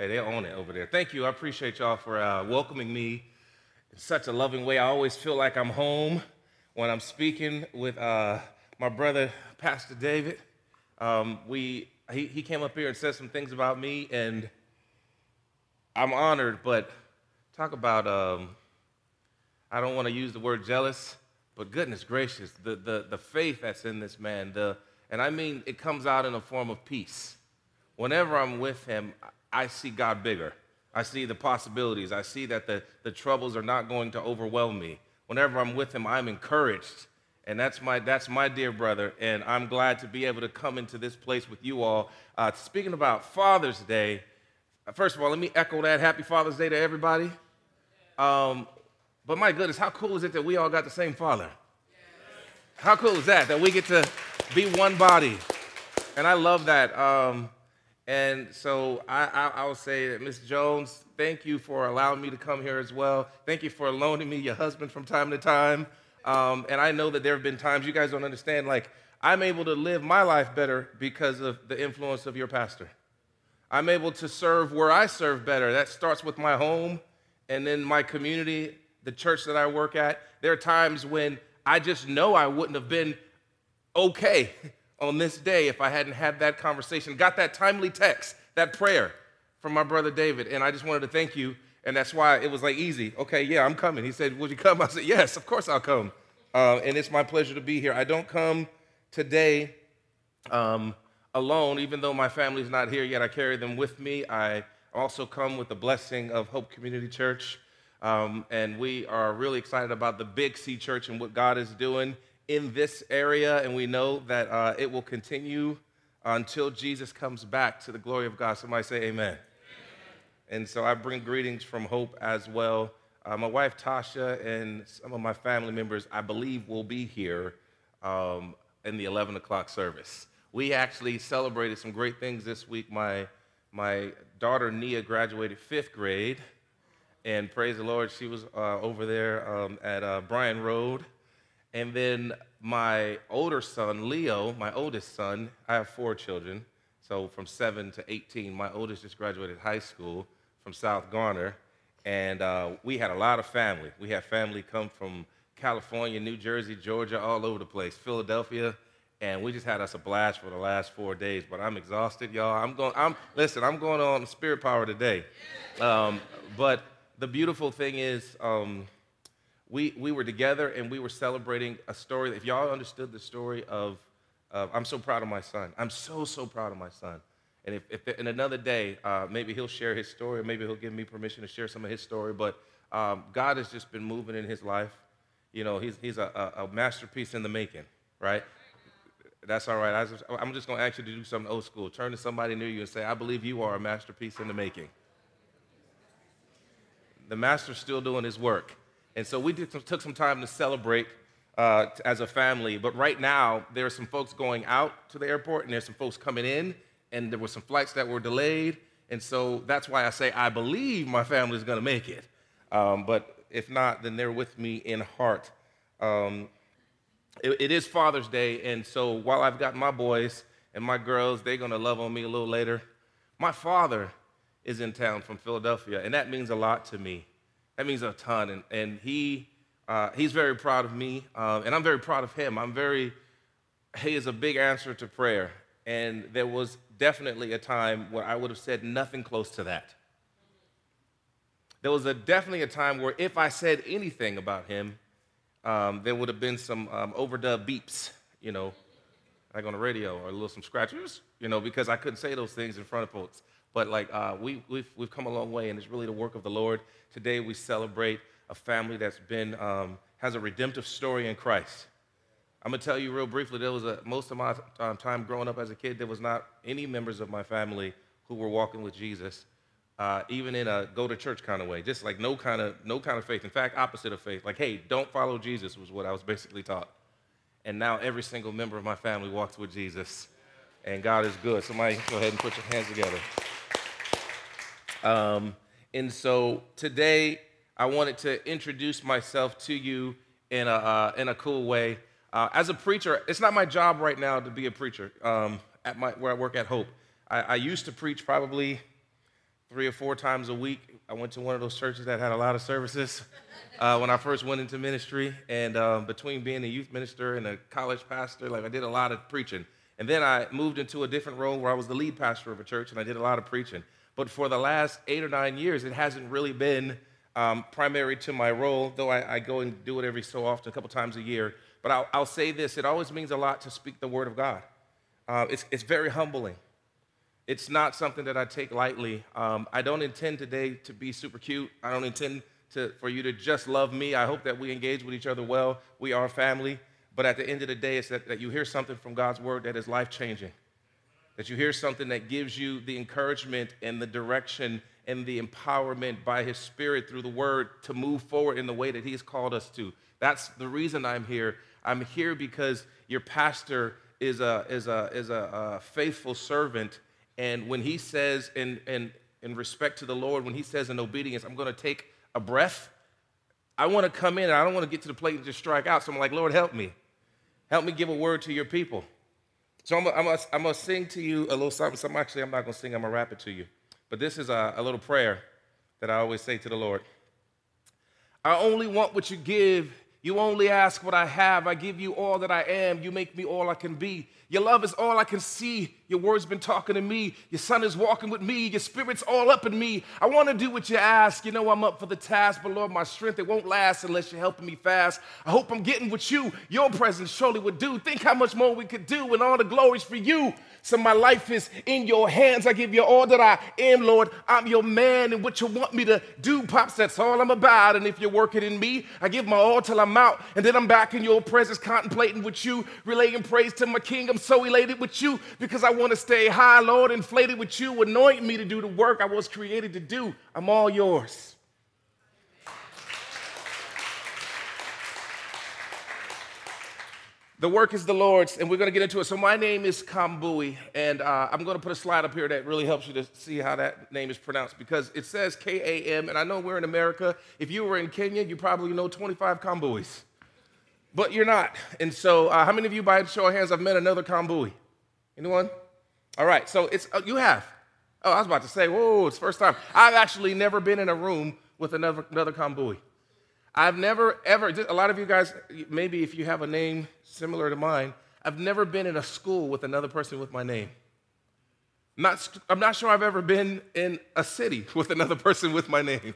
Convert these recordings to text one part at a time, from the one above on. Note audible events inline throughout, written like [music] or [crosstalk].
Hey, they own it over there. Thank you. I appreciate y'all for uh, welcoming me in such a loving way. I always feel like I'm home when I'm speaking with uh, my brother, Pastor David. Um, we, he, he came up here and said some things about me, and I'm honored, but talk about, um, I don't want to use the word jealous, but goodness gracious, the, the, the faith that's in this man, the, and I mean it comes out in a form of peace. Whenever I'm with him, I see God bigger. I see the possibilities. I see that the, the troubles are not going to overwhelm me. Whenever I'm with him, I'm encouraged. And that's my, that's my dear brother. And I'm glad to be able to come into this place with you all. Uh, speaking about Father's Day, uh, first of all, let me echo that. Happy Father's Day to everybody. Um, but my goodness, how cool is it that we all got the same father? How cool is that? That we get to be one body. And I love that. Um, and so I, I, I will say that Ms. Jones, thank you for allowing me to come here as well. Thank you for loaning me your husband from time to time. Um, and I know that there have been times you guys don't understand, like, I'm able to live my life better because of the influence of your pastor. I'm able to serve where I serve better. That starts with my home and then my community, the church that I work at. There are times when I just know I wouldn't have been okay on this day if I hadn't had that conversation, got that timely text, that prayer from my brother David. And I just wanted to thank you. And that's why it was like easy. Okay, yeah, I'm coming. He said, Would you come? I said, Yes, of course I'll come. Uh, and it's my pleasure to be here. I don't come today um, alone, even though my family's not here yet. I carry them with me. I also come with the blessing of Hope Community Church. Um, and we are really excited about the Big C Church and what God is doing in this area, and we know that uh, it will continue until Jesus comes back to the glory of God. Somebody say amen. amen. And so I bring greetings from Hope as well. Uh, my wife Tasha and some of my family members, I believe, will be here um, in the 11 o'clock service. We actually celebrated some great things this week. My, my daughter Nia graduated fifth grade, and praise the Lord, she was uh, over there um, at uh, Bryan Road and then my older son, Leo, my oldest son, I have four children. So from seven to 18, my oldest just graduated high school from South Garner. And uh, we had a lot of family. We had family come from California, New Jersey, Georgia, all over the place, Philadelphia. And we just had us a blast for the last four days. But I'm exhausted, y'all. I'm going, I'm, listen, I'm going on spirit power today. Um, but the beautiful thing is, um, we, we were together and we were celebrating a story. If y'all understood the story of, I'm so proud of my son. I'm so, so proud of my son. And if, if in another day, uh, maybe he'll share his story, or maybe he'll give me permission to share some of his story. But um, God has just been moving in his life. You know, he's, he's a, a, masterpiece in the making, right? That's all right. I I'm just going to ask you to do something old school. Turn to somebody near you and say, I believe you are a masterpiece in the making. The master's still doing his work. And so we some, took some time to celebrate uh, as a family. But right now, there are some folks going out to the airport, and there's some folks coming in, and there were some flights that were delayed. And so that's why I say I believe my family is going to make it. Um, but if not, then they're with me in heart. Um, it, it is Father's Day, and so while I've got my boys and my girls, they're going to love on me a little later. My father is in town from Philadelphia, and that means a lot to me. That means a ton. And, and he, uh, he's very proud of me, uh, and I'm very proud of him. I'm very, he is a big answer to prayer. And there was definitely a time where I would have said nothing close to that. There was a, definitely a time where if I said anything about him, um, there would have been some um, overdub beeps, you know, like on the radio, or a little some scratchers, you know, because I couldn't say those things in front of folks. But like uh, we, we've, we've come a long way, and it's really the work of the Lord. Today we celebrate a family that's been um, has a redemptive story in Christ. I'm gonna tell you real briefly. There was a most of my um, time growing up as a kid. There was not any members of my family who were walking with Jesus, uh, even in a go to church kind of way. Just like no kind of no kind of faith. In fact, opposite of faith. Like, hey, don't follow Jesus was what I was basically taught. And now every single member of my family walks with Jesus, and God is good. Somebody go ahead and put your hands together. Um, and so today, I wanted to introduce myself to you in a, uh, in a cool way. Uh, as a preacher, it's not my job right now to be a preacher um, at my, where I work at Hope. I, I used to preach probably three or four times a week. I went to one of those churches that had a lot of services [laughs] uh, when I first went into ministry. And um, between being a youth minister and a college pastor, like I did a lot of preaching. And then I moved into a different role where I was the lead pastor of a church and I did a lot of preaching. But for the last eight or nine years, it hasn't really been um, primary to my role, though I, I, go and do it every so often, a couple times a year. But I'll, I'll say this it always means a lot to speak the word of God. Uh, it's, it's very humbling. It's not something that I take lightly. Um, I don't intend today to be super cute. I don't intend to, for you to just love me. I hope that we engage with each other well. We are family. But at the end of the day, it's that, that you hear something from God's word that is life changing. That you hear something that gives you the encouragement and the direction and the empowerment by His Spirit through the word to move forward in the way that He's called us to. That's the reason I'm here. I'm here because your pastor is a, is a, is a, a faithful servant and when he says, in, in, in respect to the Lord, when he says in obedience, I'm going to take a breath, I want to come in and I don't want to get to the plate and just strike out. So I'm like, Lord, help me. Help me give a word to your people. So I'm going I'm to sing to you a little something. Some actually, I'm not to sing, I'm to rap it to you. But this is a, a little prayer that I always say to the Lord. I only want what you give. You only ask what I have. I give you all that I am. You make me all I can be. Your love is all I can see. Your word's been talking to me. Your son is walking with me. Your spirit's all up in me. I want to do what you ask. You know I'm up for the task, but Lord, my strength, it won't last unless you're helping me fast. I hope I'm getting what you, your presence surely would do. Think how much more we could do, and all the glory's for you. So my life is in your hands. I give you all that I am, Lord. I'm your man, and what you want me to do, Pops, that's all I'm about. And if you're working in me, I give my all till I'm out. And then I'm back in your presence, contemplating with you, relaying praise to my king. I'm so elated with you because I want to stay high, Lord, inflated with you, anointing me to do the work I was created to do. I'm all yours. The work is the Lord's, and we're going to get into it. So, my name is Kambui, and uh, I'm going to put a slide up here that really helps you to see how that name is pronounced because it says K A M, and I know we're in America. If you were in Kenya, you probably know 25 Kambuis, but you're not. And so, uh, how many of you, by show of hands, have met another Kambui? Anyone? All right, so it's uh, you have. Oh, I was about to say, whoa, it's first time. I've actually never been in a room with another, another Kambui. I've never, ever, a lot of you guys, maybe if you have a name similar to mine, I've never been in a school with another person with my name. Not, I'm not sure I've ever been in a city [laughs] with another person with my name.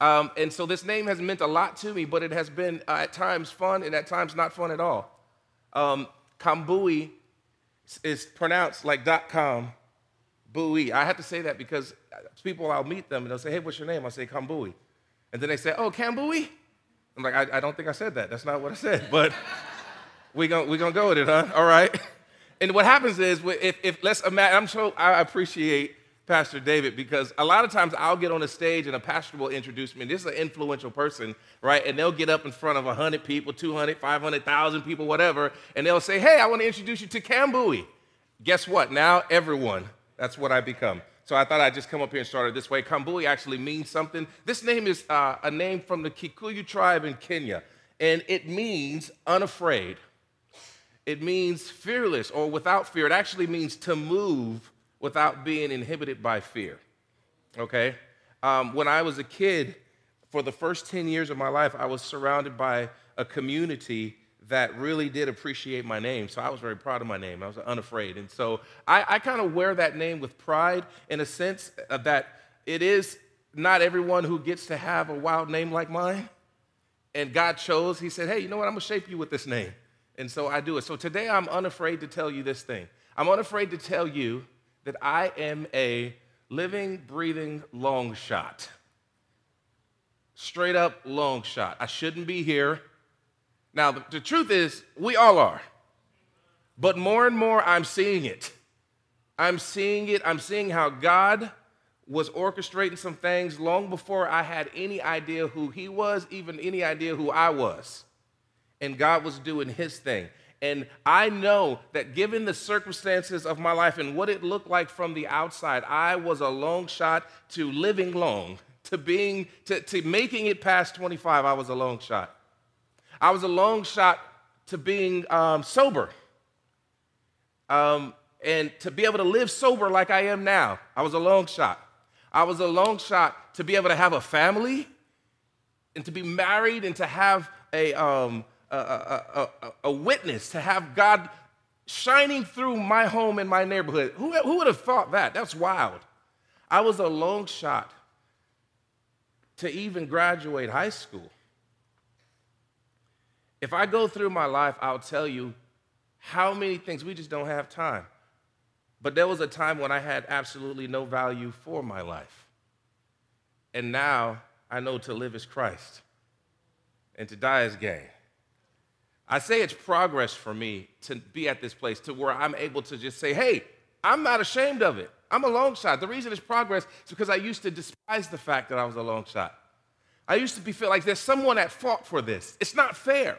Um, and so this name has meant a lot to me, but it has been uh, at times fun and at times not fun at all. Um, is pronounced like dot com, buoy. I have to say that because people, I'll meet them and they'll say, hey, what's your name? I'll say Kambui. And then they say, oh, Kambui? I'm like, I, I don't think I said that. That's not what I said. But we're [laughs] going we gonna go with it, huh? All right. [laughs] And what happens is, if, if let's imagine, I'm so, I appreciate Pastor David because a lot of times I'll get on a stage and a pastor will introduce me. This is an influential person, right? And they'll get up in front of 100 people, 200, 500,000 people, whatever, and they'll say, Hey, I want to introduce you to Kambui. Guess what? Now everyone, that's what I become. So I thought I'd just come up here and start it this way. Kambui actually means something. This name is uh, a name from the Kikuyu tribe in Kenya, and it means unafraid. It means fearless or without fear. It actually means to move without being inhibited by fear. Okay? Um, when I was a kid, for the first 10 years of my life, I was surrounded by a community that really did appreciate my name. So I was very proud of my name. I was unafraid. And so I, I kind of wear that name with pride in a sense that it is not everyone who gets to have a wild name like mine. And God chose, He said, hey, you know what? I'm going to shape you with this name. And so I do it. So today I'm unafraid to tell you this thing. I'm unafraid to tell you that I am a living, breathing long shot. Straight up long shot. I shouldn't be here. Now, the, the truth is, we all are. But more and more, I'm seeing it. I'm seeing it. I'm seeing how God was orchestrating some things long before I had any idea who He was, even any idea who I was. And God was doing His thing. And I know that given the circumstances of my life and what it looked like from the outside, I was a long shot to living long, to being, to, to making it past 25, I was a long shot. I was a long shot to being um, sober. Um, and to be able to live sober like I am now, I was a long shot. I was a long shot to be able to have a family and to be married and to have a, um, a, a, a, a witness, to have God shining through my home and my neighborhood. Who, who would have thought that? That's wild. I was a long shot to even graduate high school. If I go through my life, I'll tell you how many things we just don't have time. But there was a time when I had absolutely no value for my life. And now I know to live as Christ and to die as gain. I say it's progress for me to be at this place to where I'm able to just say, hey, I'm not ashamed of it. I'm a long shot. The reason it's progress is because I used to despise the fact that I was a long shot. I used to be feel like there's someone at fault for this. It's not fair.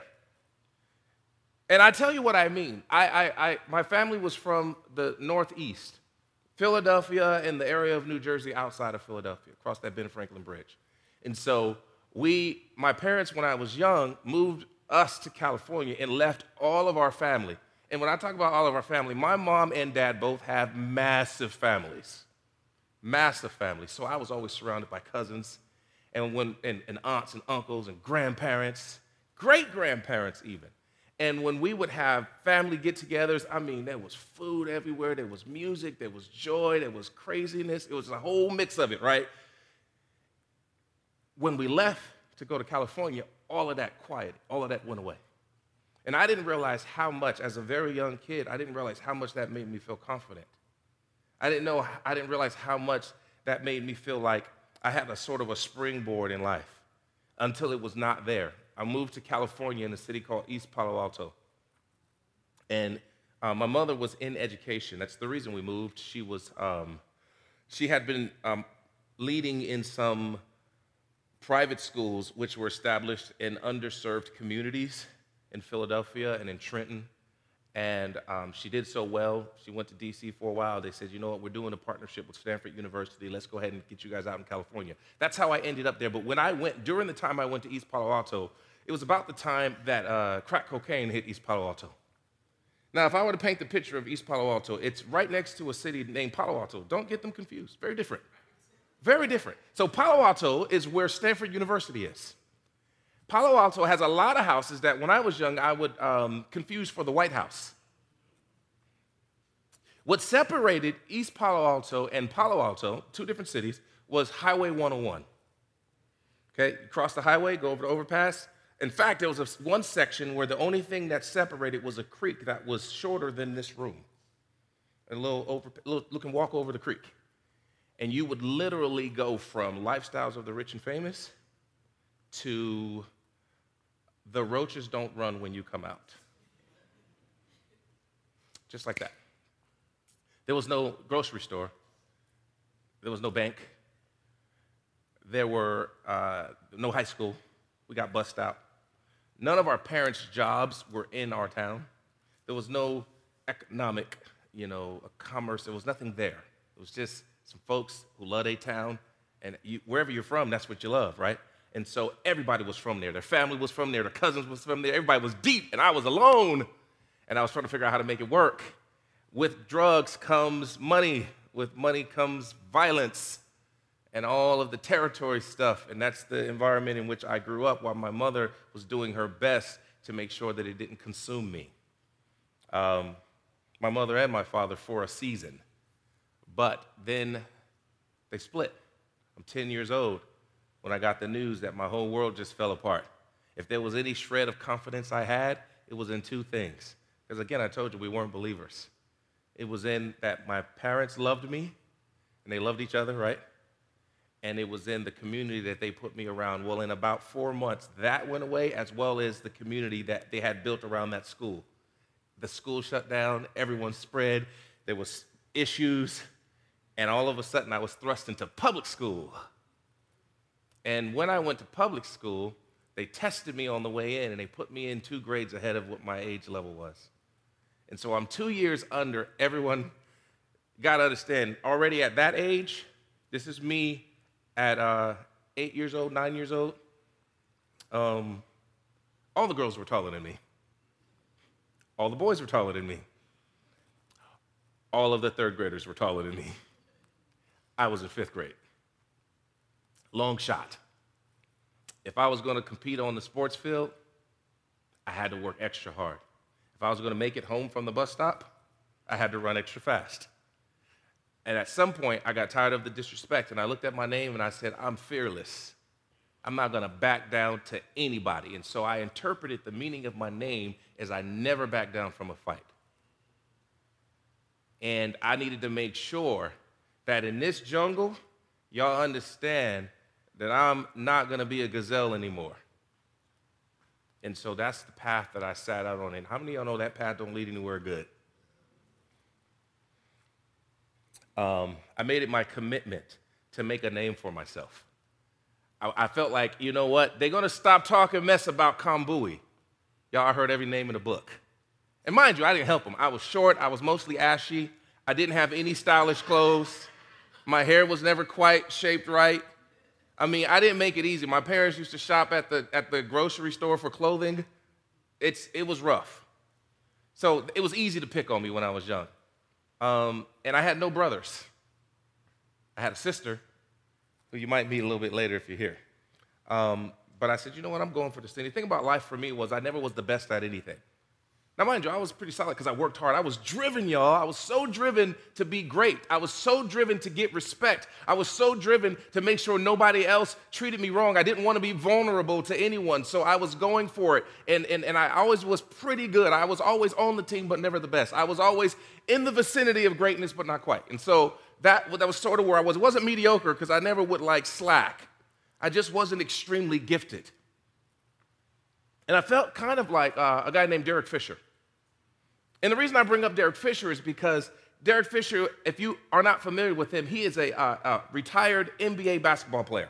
And I tell you what I mean. I, I, I, my family was from the Northeast, Philadelphia, and the area of New Jersey outside of Philadelphia, across that Ben Franklin Bridge. And so we, my parents, when I was young, moved us to California and left all of our family and when I talk about all of our family, my mom and dad both have massive families. Massive families. So I was always surrounded by cousins and, when, and, and aunts and uncles and grandparents, great grandparents even. And when we would have family get togethers, I mean, there was food everywhere, there was music, there was joy, there was craziness. It was a whole mix of it, right? When we left to go to California, all of that quiet, all of that went away. And I didn't realize how much, as a very young kid, I didn't realize how much that made me feel confident. I didn't know, I didn't realize how much that made me feel like I had a sort of a springboard in life until it was not there. I moved to California in a city called East Palo Alto. And uh, my mother was in education. That's the reason we moved. She was, um, she had been um, leading in some private schools which were established in underserved communities in Philadelphia and in Trenton. And um, she did so well. She went to DC for a while. They said, you know what, we're doing a partnership with Stanford University. Let's go ahead and get you guys out in California. That's how I ended up there. But when I went, during the time I went to East Palo Alto, it was about the time that uh, crack cocaine hit East Palo Alto. Now, if I were to paint the picture of East Palo Alto, it's right next to a city named Palo Alto. Don't get them confused. Very different. Very different. So, Palo Alto is where Stanford University is. Palo Alto has a lot of houses that when I was young, I would um, confuse for the White House. What separated East Palo Alto and Palo Alto, two different cities, was Highway 101. Okay, you cross the highway, go over the overpass. In fact, there was a, one section where the only thing that separated was a creek that was shorter than this room. A little over, little, look and walk over the creek. And you would literally go from lifestyles of the rich and famous to the roaches don't run when you come out. Just like that. There was no grocery store, there was no bank, there were uh, no high school. We got bussed out. None of our parents' jobs were in our town. There was no economic, you know, commerce. There was nothing there. It was just some folks who love a town, and you, wherever you're from, that's what you love, right? And so everybody was from there. Their family was from there. Their cousins was from there. Everybody was deep, and I was alone. And I was trying to figure out how to make it work. With drugs comes money. With money comes violence and all of the territory stuff. And that's the environment in which I grew up while my mother was doing her best to make sure that it didn't consume me. Um, my mother and my father for a season. But then they split. I'm 10 years old when I got the news that my whole world just fell apart. If there was any shred of confidence I had, it was in two things. Because again, I told you we weren't believers. It was in that my parents loved me and they loved each other, right? And it was in the community that they put me around. Well, in about four months, that went away, as well as the community that they had built around that school. The school shut down, everyone spread, there was issues, and all of a sudden I was thrust into public school. And when I went to public school, they tested me on the way in and they put me in two grades ahead of what my age level was. And so I'm two years under everyone. Got to understand, already at that age, this is me at uh, eight years old, nine years old. Um, all the girls were taller than me. All the boys were taller than me. All of the third graders were taller than me. I was in fifth grade. long shot. If I was going to compete on the sports field, I had to work extra hard. If I was going to make it home from the bus stop, I had to run extra fast. And at some point, I got tired of the disrespect and I looked at my name and I said, I'm fearless. I'm not going to back down to anybody. And so I interpreted the meaning of my name as I never back down from a fight. And I needed to make sure that in this jungle, y'all understand that I'm not going to be a gazelle anymore. And so that's the path that I sat out on. And how many of y'all know that path don't lead anywhere good? Um, I made it my commitment to make a name for myself. I, I felt like, you know what? They're going to stop talking mess about Kambui. Y'all I heard every name in the book. And mind you, I didn't help them. I was short, I was mostly ashy, I didn't have any stylish clothes, my hair was never quite shaped right. I mean, I didn't make it easy. My parents used to shop at the, at the grocery store for clothing. It's, it was rough. So it was easy to pick on me when I was young. Um, and I had no brothers. I had a sister, who you might meet a little bit later if you're here. Um, but I said, you know what, I'm going for this thing. The thing about life for me was I never was the best at anything. Now, mind you, I was pretty solid because I worked hard. I was driven, y'all. I was so driven to be great. I was so driven to get respect. I was so driven to make sure nobody else treated me wrong. I didn't want to be vulnerable to anyone, so I was going for it. And, and, and I always was pretty good. I was always on the team, but never the best. I was always in the vicinity of greatness, but not quite. And so that, that was sort of where I was. It wasn't mediocre because I never would like slack. I just wasn't extremely gifted. And I felt kind of like uh, a guy named Derek Fisher. And the reason I bring up Derek Fisher is because Derek Fisher, if you are not familiar with him, he is a, uh, a retired NBA basketball player.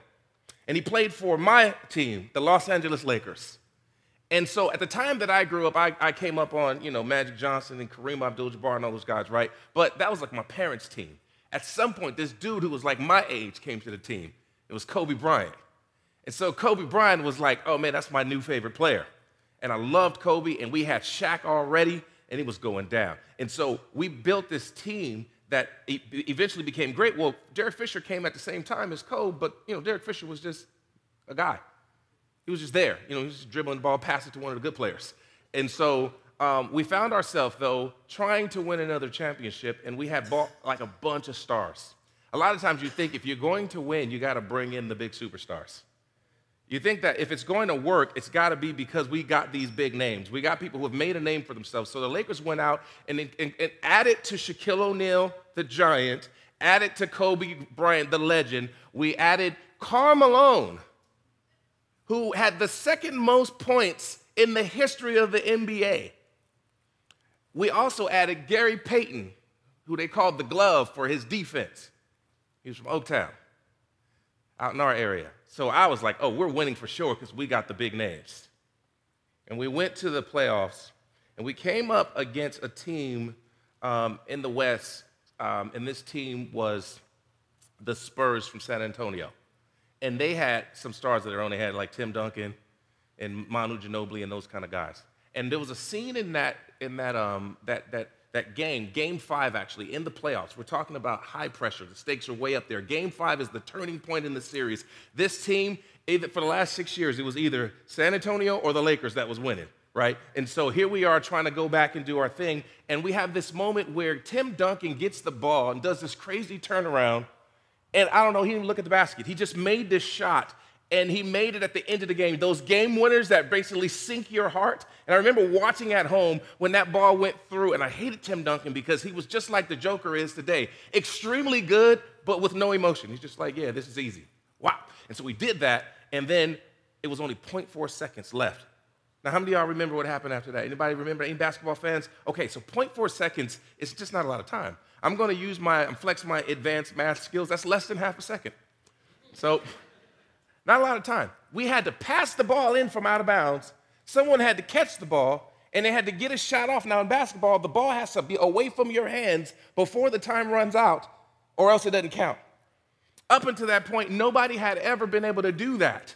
And he played for my team, the Los Angeles Lakers. And so at the time that I grew up, I, I came up on, you know, Magic Johnson and Kareem Abdul-Jabbar and all those guys, right? But that was like my parents' team. At some point, this dude who was like my age came to the team. It was Kobe Bryant. And so Kobe Bryant was like, oh man, that's my new favorite player. And I loved Kobe, and we had Shaq already, and it was going down. And so we built this team that eventually became great. Well, Derek Fisher came at the same time as Kobe, but you know, Derek Fisher was just a guy. He was just there. You know, he was just dribbling the ball, passing it to one of the good players. And so um, we found ourselves, though, trying to win another championship, and we had bought like a bunch of stars. A lot of times you think if you're going to win, you got to bring in the big superstars. You think that if it's going to work, it's got to be because we got these big names. We got people who have made a name for themselves. So the Lakers went out and, and, and added to Shaquille O'Neal, the giant, added to Kobe Bryant, the legend. We added Karl Malone, who had the second most points in the history of the NBA. We also added Gary Payton, who they called the glove for his defense. He was from Oaktown, out in our area. So I was like, oh, we're winning for sure because we got the big names. And we went to the playoffs, and we came up against a team um, in the West, um, and this team was the Spurs from San Antonio. And they had some stars of their own. They had like Tim Duncan and Manu Ginobili and those kind of guys. And there was a scene in that in that um, that that that game, game five actually, in the playoffs. We're talking about high pressure. The stakes are way up there. Game five is the turning point in the series. This team, either, for the last six years, it was either San Antonio or the Lakers that was winning, right? And so here we are trying to go back and do our thing. And we have this moment where Tim Duncan gets the ball and does this crazy turnaround. And I don't know, he didn't even look at the basket. He just made this shot and he made it at the end of the game. Those game winners that basically sink your heart. And I remember watching at home when that ball went through, and I hated Tim Duncan because he was just like the Joker is today extremely good, but with no emotion. He's just like, yeah, this is easy. Wow. And so we did that, and then it was only 0.4 seconds left. Now, how many of y'all remember what happened after that? Anybody remember? Any basketball fans? Okay, so 0.4 seconds is just not a lot of time. I'm going to use my, I'm flex my advanced math skills. That's less than half a second. So not a lot of time. We had to pass the ball in from out of bounds. Someone had to catch the ball, and they had to get a shot off. Now, in basketball, the ball has to be away from your hands before the time runs out, or else it doesn't count. Up until that point, nobody had ever been able to do that.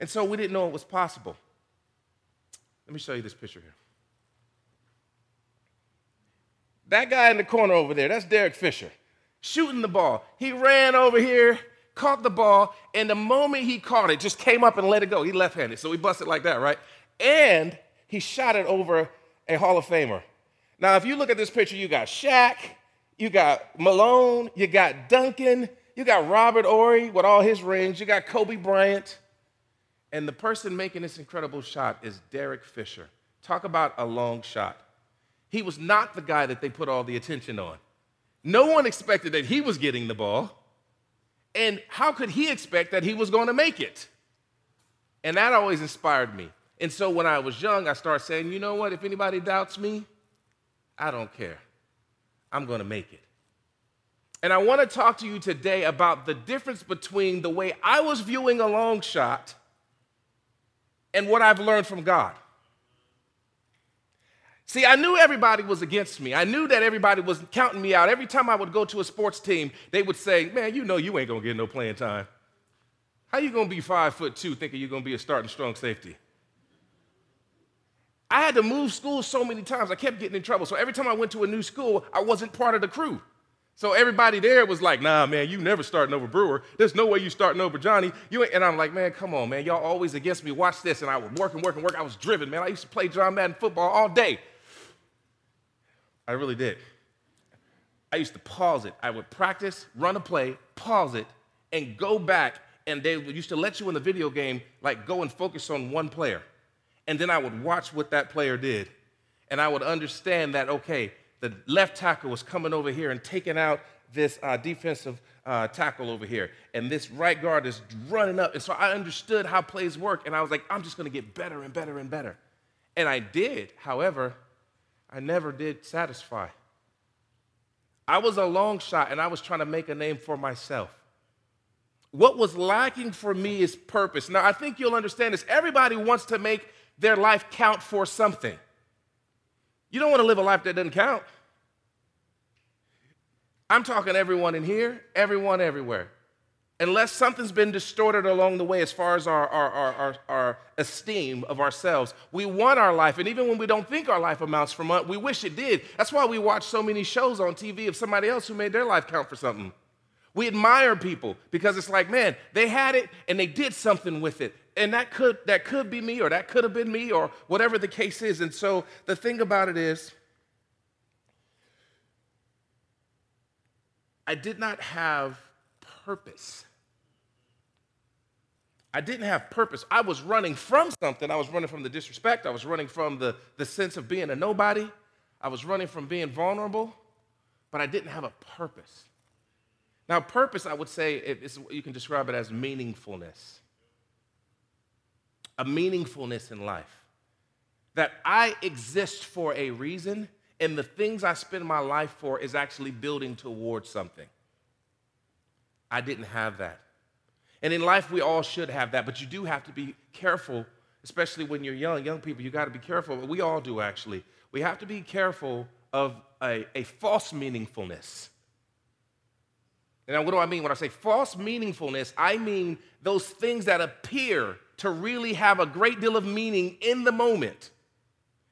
And so we didn't know it was possible. Let me show you this picture here. That guy in the corner over there, that's Derek Fisher, shooting the ball. He ran over here caught the ball, and the moment he caught it, just came up and let it go. He left handed, so he busted like that, right? And he shot it over a Hall of Famer. Now, if you look at this picture, you got Shaq, you got Malone, you got Duncan, you got Robert Horry with all his rings, you got Kobe Bryant. And the person making this incredible shot is Derek Fisher. Talk about a long shot. He was not the guy that they put all the attention on. No one expected that he was getting the ball. And how could he expect that he was going to make it? And that always inspired me. And so when I was young, I started saying, you know what? If anybody doubts me, I don't care. I'm going to make it. And I want to talk to you today about the difference between the way I was viewing a long shot and what I've learned from God. See, I knew everybody was against me. I knew that everybody was counting me out. Every time I would go to a sports team, they would say, Man, you know you ain't gonna get no playing time. How you gonna be five foot two thinking you're gonna be a starting strong safety? I had to move schools so many times, I kept getting in trouble. So every time I went to a new school, I wasn't part of the crew. So everybody there was like, nah, man, you never starting over Brewer. There's no way you starting over Johnny. You and I'm like, man, come on, man. Y'all always against me. Watch this. And I would work and work and work. I was driven, man. I used to play John Madden football all day. I really did. I used to pause it. I would practice, run a play, pause it, and go back. And they used to let you in the video game, like go and focus on one player. And then I would watch what that player did. And I would understand that, okay, the left tackle was coming over here and taking out this uh, defensive uh, tackle over here. And this right guard is running up. And so I understood how plays work. And I was like, I'm just going to get better and better and better. And I did. However, I never did satisfy. I was a long shot and I was trying to make a name for myself. What was lacking for me is purpose. Now, I think you'll understand this. Everybody wants to make their life count for something. You don't want to live a life that doesn't count. I'm talking everyone in here, everyone everywhere. Unless something's been distorted along the way as far as our, our, our, our, our esteem of ourselves, we want our life. And even when we don't think our life amounts for much, we wish it did. That's why we watch so many shows on TV of somebody else who made their life count for something. We admire people because it's like, man, they had it and they did something with it and that could that could be me or that could have been me or whatever the case is and so the thing about it is i did not have purpose i didn't have purpose i was running from something i was running from the disrespect i was running from the, the sense of being a nobody i was running from being vulnerable but i didn't have a purpose now purpose i would say you can describe it as meaningfulness a meaningfulness in life. That I exist for a reason, and the things I spend my life for is actually building towards something. I didn't have that. And in life, we all should have that, but you do have to be careful, especially when you're young. Young people, you got to be careful. We all do, actually. We have to be careful of a, a false meaningfulness. And what do I mean when I say false meaningfulness? I mean those things that appear to really have a great deal of meaning in the moment.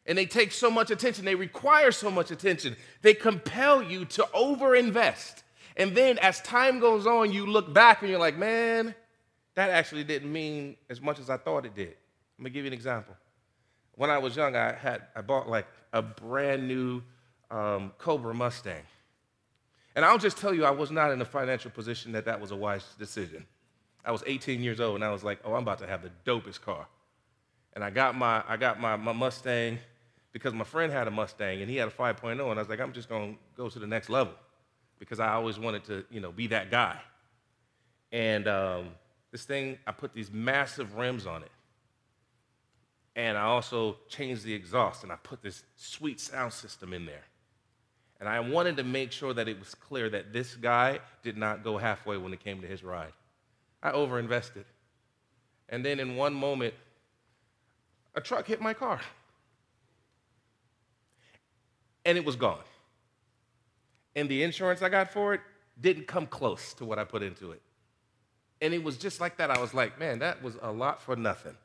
And they take so much attention, they require so much attention, they compel you to overinvest. And then as time goes on, you look back and you're like, man, that actually didn't mean as much as I thought it did. Let me give you an example. When I was young, I had I bought like a brand new um, Cobra Mustang. And I'll just tell you, I was not in a financial position that that was a wise decision. I was 18 years old, and I was like, oh, I'm about to have the dopest car. And I got my, I got my, my Mustang because my friend had a Mustang, and he had a 5.0, and I was like, I'm just to go to the next level because I always wanted to, you know, be that guy. And um, this thing, I put these massive rims on it. And I also changed the exhaust, and I put this sweet sound system in there. And I wanted to make sure that it was clear that this guy did not go halfway when it came to his ride. I overinvested. And then in one moment, a truck hit my car. And it was gone. And the insurance I got for it didn't come close to what I put into it. And it was just like that. I was like, man, that was a lot for nothing.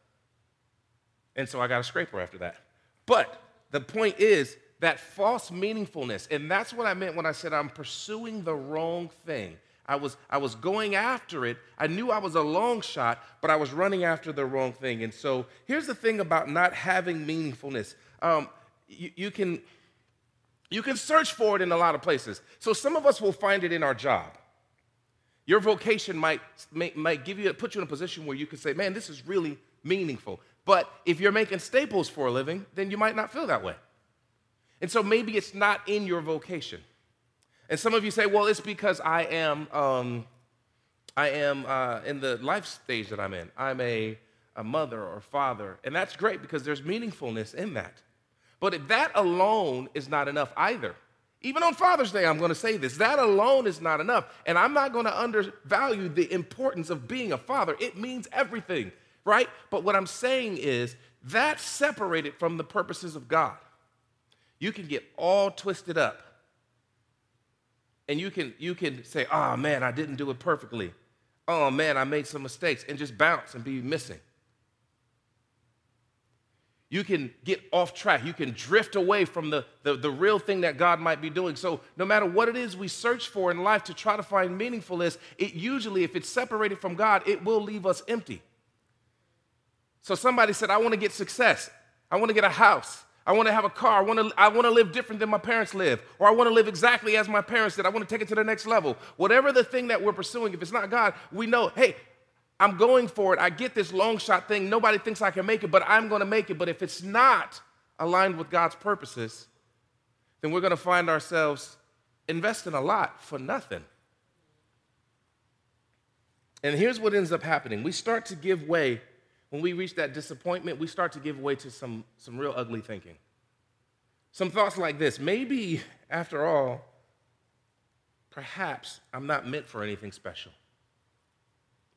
And so I got a scraper after that. But the point is that false meaningfulness, and that's what I meant when I said I'm pursuing the wrong thing. I was, I was going after it. I knew I was a long shot, but I was running after the wrong thing. And so here's the thing about not having meaningfulness um, you, you, can, you can search for it in a lot of places. So some of us will find it in our job. Your vocation might, might, might give you, put you in a position where you can say, man, this is really meaningful. But if you're making staples for a living, then you might not feel that way. And so maybe it's not in your vocation. And some of you say, well, it's because I am, um, I am uh, in the life stage that I'm in. I'm a, a mother or father. And that's great because there's meaningfulness in that. But that alone is not enough either, even on Father's Day, I'm going to say this that alone is not enough. And I'm not going to undervalue the importance of being a father. It means everything, right? But what I'm saying is that's separated from the purposes of God. You can get all twisted up and you can you can say, "Oh man, I didn't do it perfectly. Oh man, I made some mistakes," and just bounce and be missing. You can get off track. You can drift away from the, the, the, real thing that God might be doing. So, no matter what it is we search for in life to try to find meaningfulness, it usually, if it's separated from God, it will leave us empty. So, somebody said, I want to get success. I want to get a house. I want to have a car. I want to, I want to live different than my parents live. Or I want to live exactly as my parents did. I want to take it to the next level. Whatever the thing that we're pursuing, if it's not God, we know, hey, I'm going for it. I get this long shot thing. Nobody thinks I can make it, but I'm going to make it. But if it's not aligned with God's purposes, then we're going to find ourselves investing a lot for nothing. And here's what ends up happening we start to give way when we reach that disappointment, we start to give way to some, some real ugly thinking. Some thoughts like this maybe, after all, perhaps I'm not meant for anything special.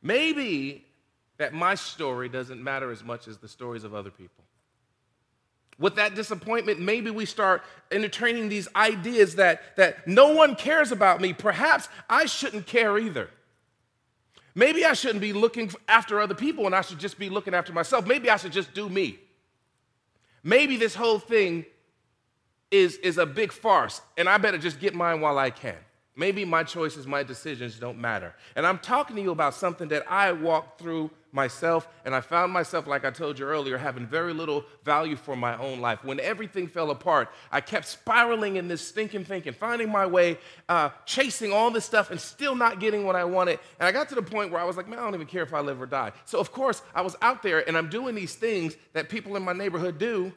Maybe that my story doesn't matter as much as the stories of other people. With that disappointment, maybe we start entertaining these ideas that, that no one cares about me. Perhaps I shouldn't care either. Maybe I shouldn't be looking after other people and I should just be looking after myself. Maybe I should just do me. Maybe this whole thing is, is a big farce and I better just get mine while I can. Maybe my choices, my decisions don't matter. And I'm talking to you about something that I walked through myself, and I found myself, like I told you earlier, having very little value for my own life. When everything fell apart, I kept spiraling in this stinking thinking, finding my way, uh, chasing all this stuff, and still not getting what I wanted. And I got to the point where I was like, man, I don't even care if I live or die. So, of course, I was out there and I'm doing these things that people in my neighborhood do.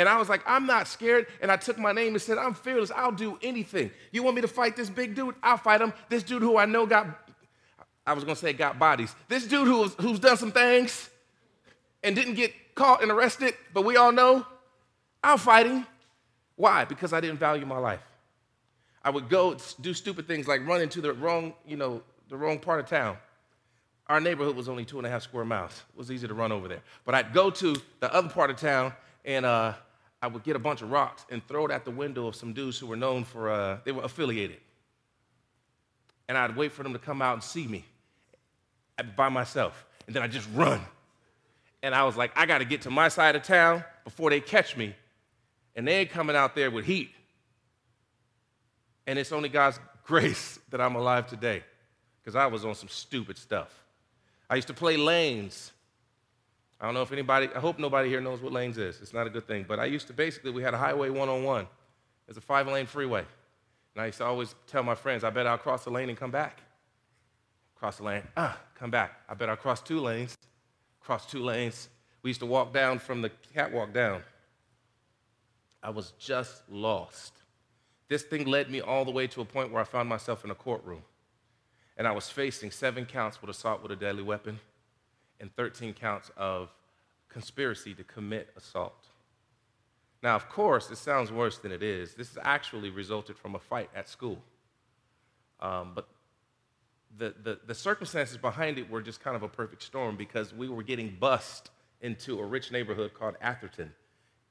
And I was like, I'm not scared. And I took my name and said, I'm fearless. I'll do anything. You want me to fight this big dude? I'll fight him. This dude who I know got, I was going to say got bodies. This dude who's, who's done some things and didn't get caught and arrested, but we all know, I'll fight him. Why? Because I didn't value my life. I would go do stupid things like run into the wrong, you know, the wrong part of town. Our neighborhood was only two and a half square miles. It was easy to run over there. But I'd go to the other part of town and uh, I would get a bunch of rocks and throw it at the window of some dudes who were known for, uh, they were affiliated. And I'd wait for them to come out and see me by myself. And then I'd just run. And I was like, I got to get to my side of town before they catch me. And they ain't coming out there with heat. And it's only God's [laughs] grace that I'm alive today because I was on some stupid stuff. I used to play lanes I don't know if anybody, I hope nobody here knows what lanes is. It's not a good thing. But I used to basically, we had a highway one on one. It's a five lane freeway. And I used to always tell my friends, I bet I'll cross the lane and come back. Cross the lane, ah, come back. I bet I'll cross two lanes. Cross two lanes. We used to walk down from the catwalk down. I was just lost. This thing led me all the way to a point where I found myself in a courtroom. And I was facing seven counts with assault with a deadly weapon and 13 counts of conspiracy to commit assault. Now, of course, it sounds worse than it is. This actually resulted from a fight at school. Um, but the, the, the, circumstances behind it were just kind of a perfect storm because we were getting bussed into a rich neighborhood called Atherton.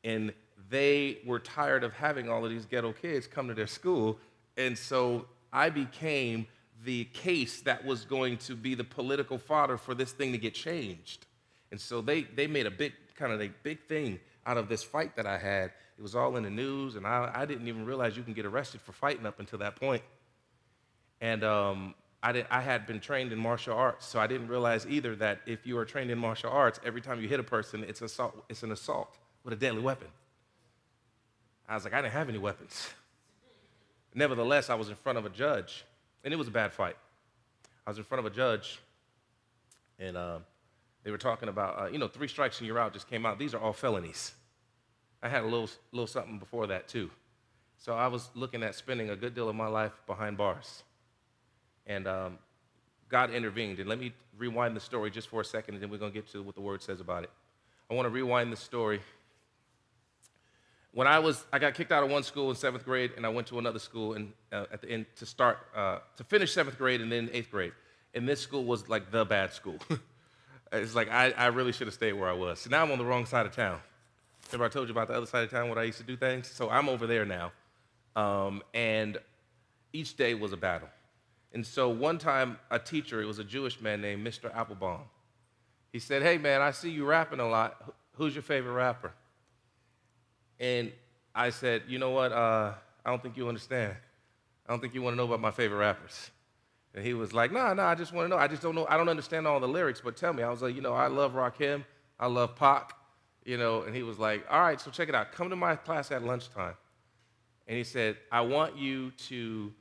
And they were tired of having all of these ghetto kids come to their school. And so I became the case that was going to be the political fodder for this thing to get changed. And so they, they made a big, kind of a big thing out of this fight that I had. It was all in the news, and I, I didn't even realize you can get arrested for fighting up until that point. And um, I, did, I had been trained in martial arts, so I didn't realize either that if you are trained in martial arts, every time you hit a person, it's, assault, it's an assault with a deadly weapon. I was like, I didn't have any weapons. [laughs] Nevertheless, I was in front of a judge, and it was a bad fight. I was in front of a judge, and uh, they were talking about, uh, you know, three strikes and you're out just came out. These are all felonies. I had a little, little something before that, too. So I was looking at spending a good deal of my life behind bars. And um, God intervened. And let me rewind the story just for a second, and then we're going to get to what the word says about it. I want to rewind the story. When I was, I got kicked out of one school in seventh grade, and I went to another school and, uh, at the end to start, uh, to finish seventh grade and then eighth grade. And this school was like the bad school. [laughs] it's like I, I really should have stayed where I was. So now I'm on the wrong side of town. Remember I told you about the other side of town where I used to do things? So I'm over there now. Um, and each day was a battle. And so one time, a teacher, it was a Jewish man named Mr. Applebaum, he said, Hey, man, I see you rapping a lot. Who's your favorite rapper? And I said, You know what? Uh, I don't think you understand. I don't think you want to know about my favorite rappers. And he was like, nah, nah, I just want to know. I just don't know. I don't understand all the lyrics, but tell me. I was like, You know, I love Rakim. I love Pac. You know, and he was like, All right, so check it out. Come to my class at lunchtime. And he said, I want you to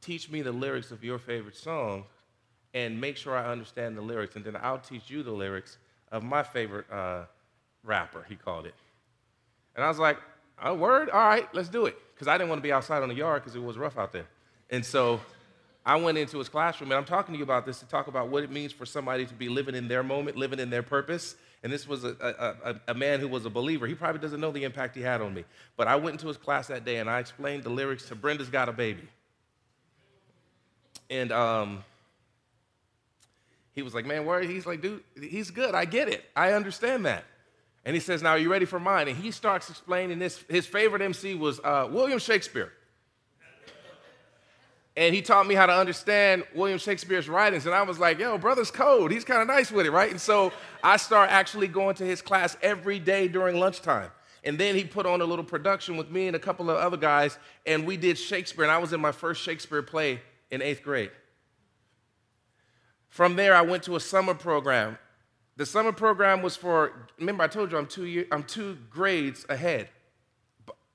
teach me the lyrics of your favorite song and make sure I understand the lyrics. And then I'll teach you the lyrics of my favorite uh, rapper, he called it. And I was like, a word? All right, let's do it. Because I didn't want to be outside on the yard because it was rough out there. And so I went into his classroom, and I'm talking to you about this to talk about what it means for somebody to be living in their moment, living in their purpose. And this was a, a, a, man who was a believer. He probably doesn't know the impact he had on me. But I went into his class that day and I explained the lyrics to Brenda's Got a Baby. And um, he was like, man, where? He's like, dude, he's good. I get it. I understand that. And he says, now, are you ready for mine? And he starts explaining this. His favorite MC was uh, William Shakespeare. And he taught me how to understand William Shakespeare's writings. And I was like, yo, brother's code. He's kind of nice with it, right? And so I start actually going to his class every day during lunchtime. And then he put on a little production with me and a couple of other guys, and we did Shakespeare. And I was in my first Shakespeare play in eighth grade. From there, I went to a summer program. The summer program was for, remember, I told you I'm two, year, I'm two grades ahead.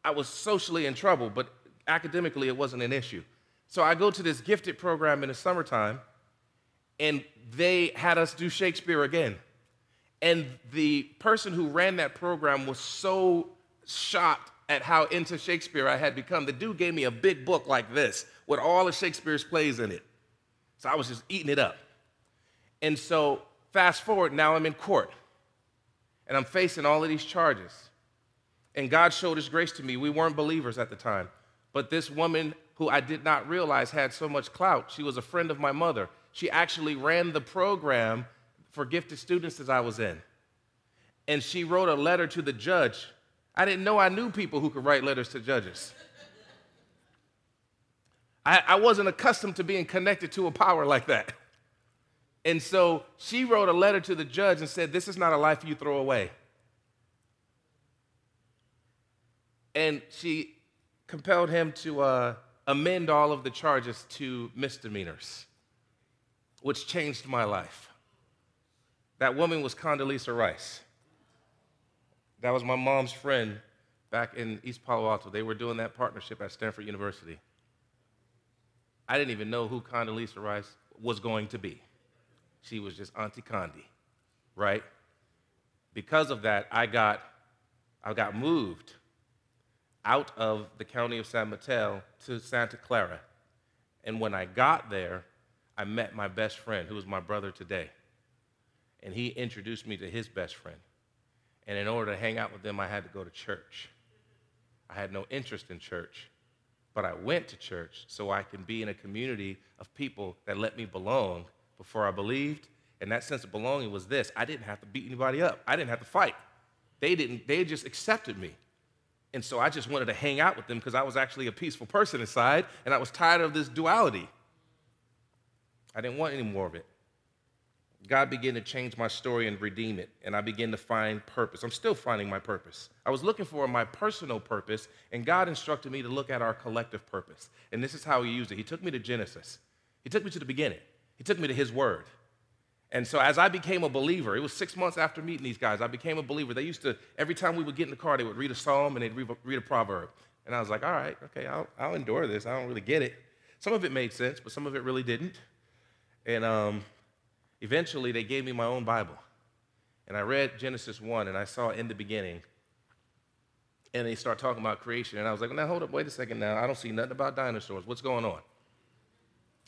I was socially in trouble, but academically, it wasn't an issue. So I go to this gifted program in the summertime, and they had us do Shakespeare again. And the person who ran that program was so shocked at how into Shakespeare I had become. The dude gave me a big book like this with all of Shakespeare's plays in it. So I was just eating it up. And so, fast forward, now I'm in court. And I'm facing all of these charges. And God showed his grace to me. We weren't believers at the time. But this woman who I did not realize had so much clout, she was a friend of my mother. She actually ran the program for gifted students as I was in. And she wrote a letter to the judge. I didn't know I knew people who could write letters to judges. I, I wasn't accustomed to being connected to a power like that. [laughs] And so she wrote a letter to the judge and said, This is not a life you throw away. And she compelled him to uh, amend all of the charges to misdemeanors, which changed my life. That woman was Condoleezza Rice. That was my mom's friend back in East Palo Alto. They were doing that partnership at Stanford University. I didn't even know who Condoleezza Rice was going to be. She was just Auntie Condi, right? Because of that, I got, I got moved out of the county of San Mateo to Santa Clara. And when I got there, I met my best friend, who is my brother today. And he introduced me to his best friend. And in order to hang out with them, I had to go to church. I had no interest in church but I went to church so I can be in a community of people that let me belong before I believed. And that sense of belonging was this I didn't have to beat anybody up, I didn't have to fight. They didn't, they just accepted me. And so I just wanted to hang out with them because I was actually a peaceful person inside and I was tired of this duality. I didn't want any more of it. God began to change my story and redeem it, and I began to find purpose. I'm still finding my purpose. I was looking for my personal purpose, and God instructed me to look at our collective purpose. And this is how He used it. He took me to Genesis. He took me to the beginning. He took me to His Word. And so as I became a believer, it was six months after meeting these guys, I became a believer. They used to, every time we would get in the car, they would read a psalm and they'd read, read a proverb. And I was like, all right, okay, I'll, I'll endure this. I don't really get it. Some of it made sense, but some of it really didn't. And um, eventually, they gave me my own Bible. And I read Genesis 1, and I saw in the beginning. And they start talking about creation. And I was like, now hold up, wait a second now. I don't see nothing about dinosaurs. What's going on?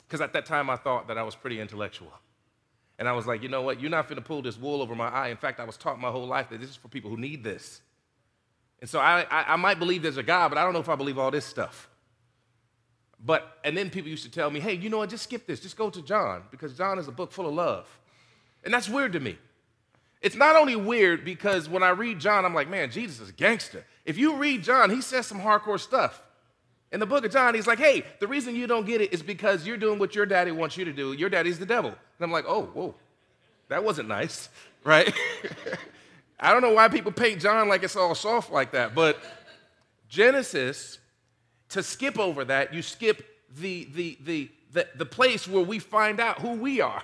Because at that time, I thought that I was pretty intellectual. And I was like, you know what? You're not going to pull this wool over my eye. In fact, I was taught my whole life that this is for people who need this. And so I, I, I might believe there's a God, but I don't know if I believe all this stuff. But, and then people used to tell me, hey, you know what? Just skip this. Just go to John, because John is a book full of love. And that's weird to me. It's not only weird because when I read John, I'm like, man, Jesus is a gangster. If you read John, he says some hardcore stuff. In the book of John, he's like, hey, the reason you don't get it is because you're doing what your daddy wants you to do. Your daddy's the devil. And I'm like, oh, whoa, that wasn't nice, [laughs] right? [laughs] I don't know why people paint John like it's all soft like that, but Genesis, to skip over that, you skip the, the, the, the, the place where we find out who we are.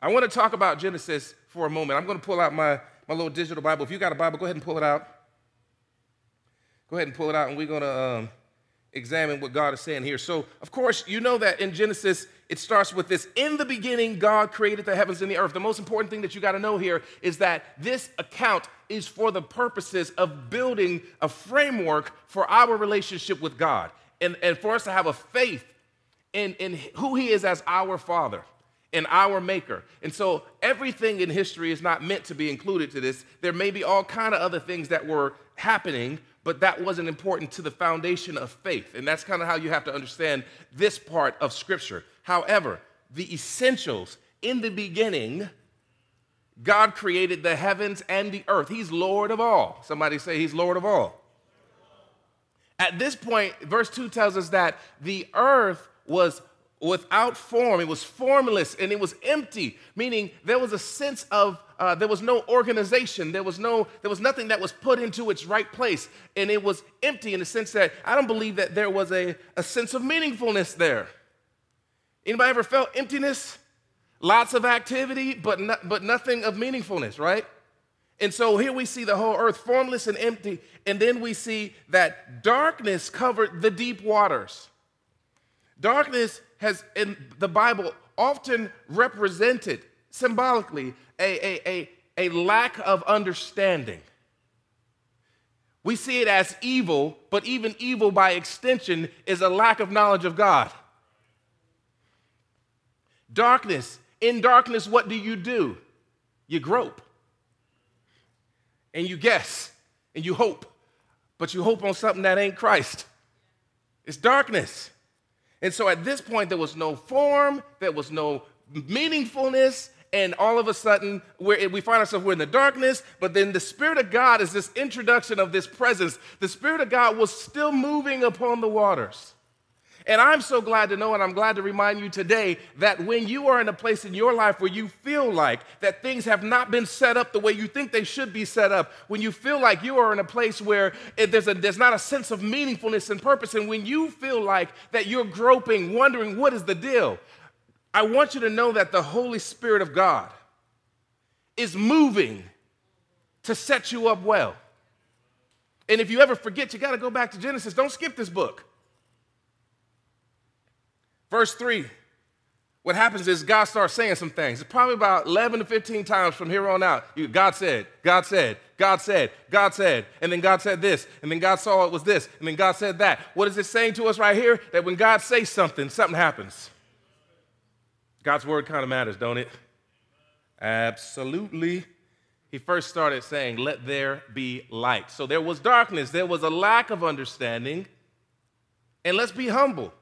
I want to talk about Genesis for a moment. I'm going to pull out my, my little digital Bible. If you got a Bible, go ahead and pull it out. Go ahead and pull it out, and we're going to um, examine what God is saying here. So, of course, you know that in Genesis, it starts with this In the beginning, God created the heavens and the earth. The most important thing that you got to know here is that this account is for the purposes of building a framework for our relationship with God and, and for us to have a faith in, in who He is as our Father and our maker. And so everything in history is not meant to be included to this. There may be all kind of other things that were happening, but that wasn't important to the foundation of faith. And that's kind of how you have to understand this part of scripture. However, the essentials in the beginning, God created the heavens and the earth. He's Lord of all. Somebody say he's Lord of all. At this point, verse 2 tells us that the earth was without form, it was formless and it was empty, meaning there was a sense of uh, there was no organization, there was no there was nothing that was put into its right place, and it was empty in the sense that I don't believe that there was a, a sense of meaningfulness there. Anybody ever felt emptiness? Lots of activity, but, not, but nothing of meaningfulness, right? And so here we see the whole earth formless and empty, and then we see that darkness covered the deep waters. Darkness has, in the Bible, often represented symbolically a, a, a, a lack of understanding. We see it as evil, but even evil by extension is a lack of knowledge of God. Darkness. In darkness, what do you do? You grope and you guess and you hope, but you hope on something that ain't Christ. It's darkness. And so at this point, there was no form, there was no meaningfulness, and all of a sudden we find ourselves we're in the darkness but then the spirit of god is this introduction of this presence. The spirit of god was still moving upon the waters and I'm so glad to know, and I'm glad to remind you today that when you are in a place in your life where you feel like that things have not been set up the way you think they should be set up, when you feel like you are in a place where there's, a, there's not a sense of meaningfulness and purpose, and when you feel like that you're groping, wondering what is the deal, I want you to know that the Holy Spirit of God is moving to set you up well. And if you ever forget, you got to go back to Genesis. Don't skip this book. Verse 3, what happens is God starts saying some things. It's probably about 11 to 15 times from here on out. God said, God said, God said, God said, and then God said this, and then God saw it was this, and then God said that. What is it saying to us right here? That when God says something, something happens. God's word kind of matters, don't it? Absolutely. He first started saying, Let there be light. So there was darkness, there was a lack of understanding. And let's be humble.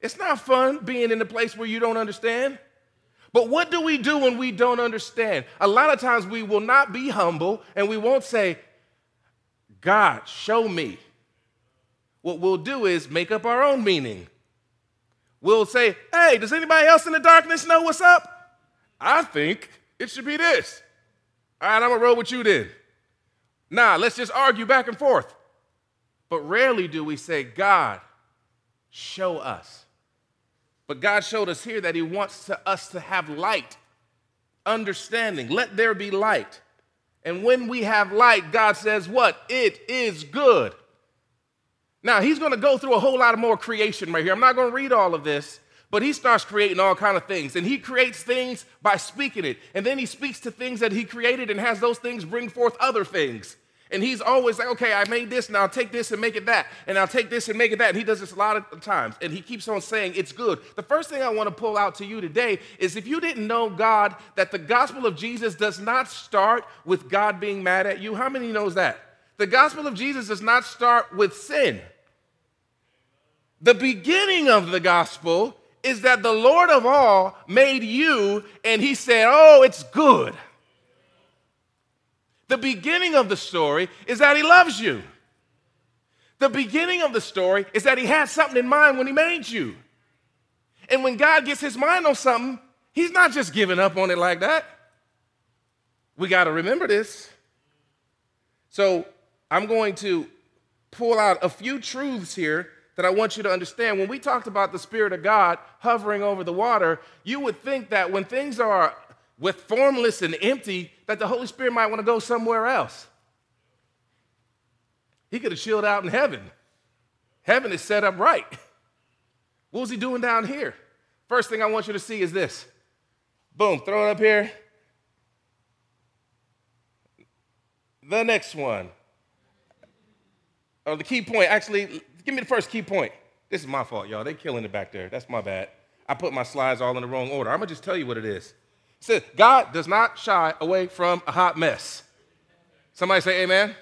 It's not fun being in a place where you don't understand. But what do we do when we don't understand? A lot of times we will not be humble and we won't say, God, show me. What we'll do is make up our own meaning. We'll say, hey, does anybody else in the darkness know what's up? I think it should be this. All right, I'm gonna roll with you then. Nah, let's just argue back and forth. But rarely do we say, God, show us. But God showed us here that He wants to, us to have light, understanding. Let there be light. And when we have light, God says, What? It is good. Now, He's going to go through a whole lot of more creation right here. I'm not going to read all of this, but He starts creating all kind of things. And He creates things by speaking it. And then He speaks to things that He created and has those things bring forth other things. And he's always like, okay, I made this, and I'll take this and make it that, and I'll take this and make it that. And he does this a lot of times, and he keeps on saying it's good. The first thing I want to pull out to you today is if you didn't know God, that the gospel of Jesus does not start with God being mad at you. How many knows that? The gospel of Jesus does not start with sin. The beginning of the gospel is that the Lord of all made you, and he said, oh, it's good. The beginning of the story is that he loves you. The beginning of the story is that he had something in mind when he made you. And when God gets his mind on something, he's not just giving up on it like that. We got to remember this. So I'm going to pull out a few truths here that I want you to understand. When we talked about the Spirit of God hovering over the water, you would think that when things are with formless and empty, that the Holy Spirit might want to go somewhere else. He could have chilled out in heaven. Heaven is set up right. [laughs] What was he doing down here? First thing I want you to see is this. Boom, throw it up here. The next one. Oh, the key point. Actually, give me the first key point. This is my fault, y'all. They killing it back there. That's my bad. I put my slides all in the wrong order. I'm gonna just tell you what it is. Says God does not shy away from a hot mess. Somebody say amen. amen.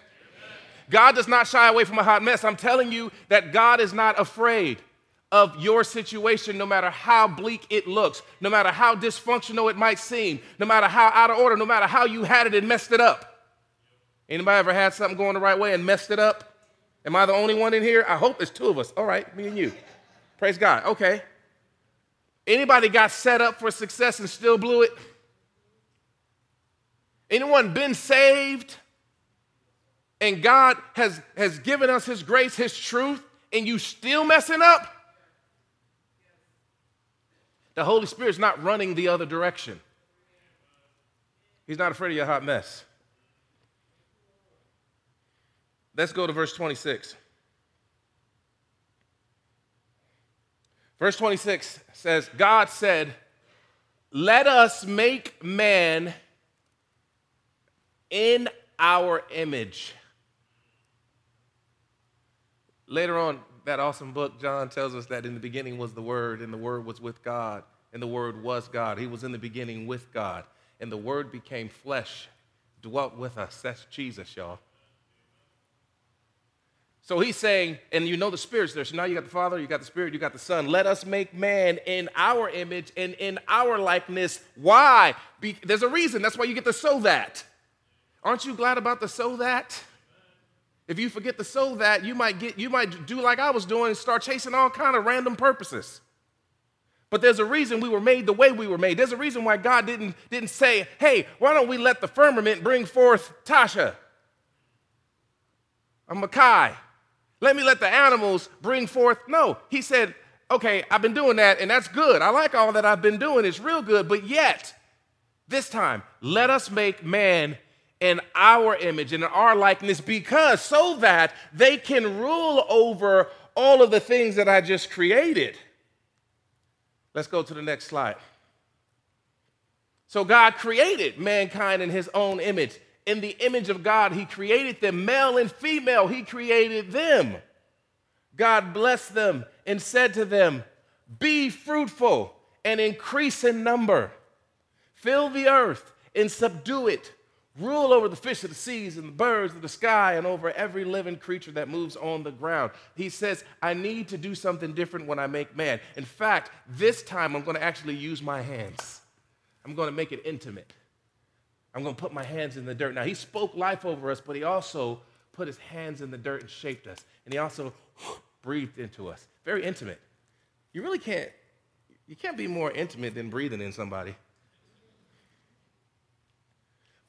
God does not shy away from a hot mess. I'm telling you that God is not afraid of your situation, no matter how bleak it looks, no matter how dysfunctional it might seem, no matter how out of order, no matter how you had it and messed it up. Anybody ever had something going the right way and messed it up? Am I the only one in here? I hope it's two of us. All right, me and you. Praise God. Okay. Anybody got set up for success and still blew it? Anyone been saved and God has, has given us His grace, His truth, and you still messing up? The Holy Spirit's not running the other direction. He's not afraid of your hot mess. Let's go to verse 26. Verse 26 says, God said, Let us make man in our image. Later on, that awesome book, John tells us that in the beginning was the Word, and the Word was with God, and the Word was God. He was in the beginning with God, and the Word became flesh, dwelt with us. That's Jesus, y'all. So he's saying, and you know the Spirit's there. So now you got the Father, you got the Spirit, you got the Son. Let us make man in our image and in our likeness. Why? Be- there's a reason. That's why you get the so that. Aren't you glad about the so that? If you forget the so that, you might get you might do like I was doing and start chasing all kind of random purposes. But there's a reason we were made the way we were made. There's a reason why God didn't, didn't say, hey, why don't we let the firmament bring forth Tasha? I'm Makai. Let me let the animals bring forth. No, he said, okay, I've been doing that, and that's good. I like all that I've been doing, it's real good. But yet, this time, let us make man in our image and in our likeness because so that they can rule over all of the things that I just created. Let's go to the next slide. So, God created mankind in his own image in the image of God, He created them, male and female, He created them. God blessed them and said to them, Be fruitful and increase in number, fill the earth and subdue it. Rule over the fish of the seas and the birds of the sky and over every living creature that moves on the ground. He says, I need to do something different when I make man. In fact, this time I'm going to actually use my hands. I'm going to make it intimate. I'm going to put my hands in the dirt. Now, he spoke life over us, but he also put his hands in the dirt and shaped us. And he also [laughs] breathed into us. Very intimate. You really can't, you can't be more intimate than breathing in somebody.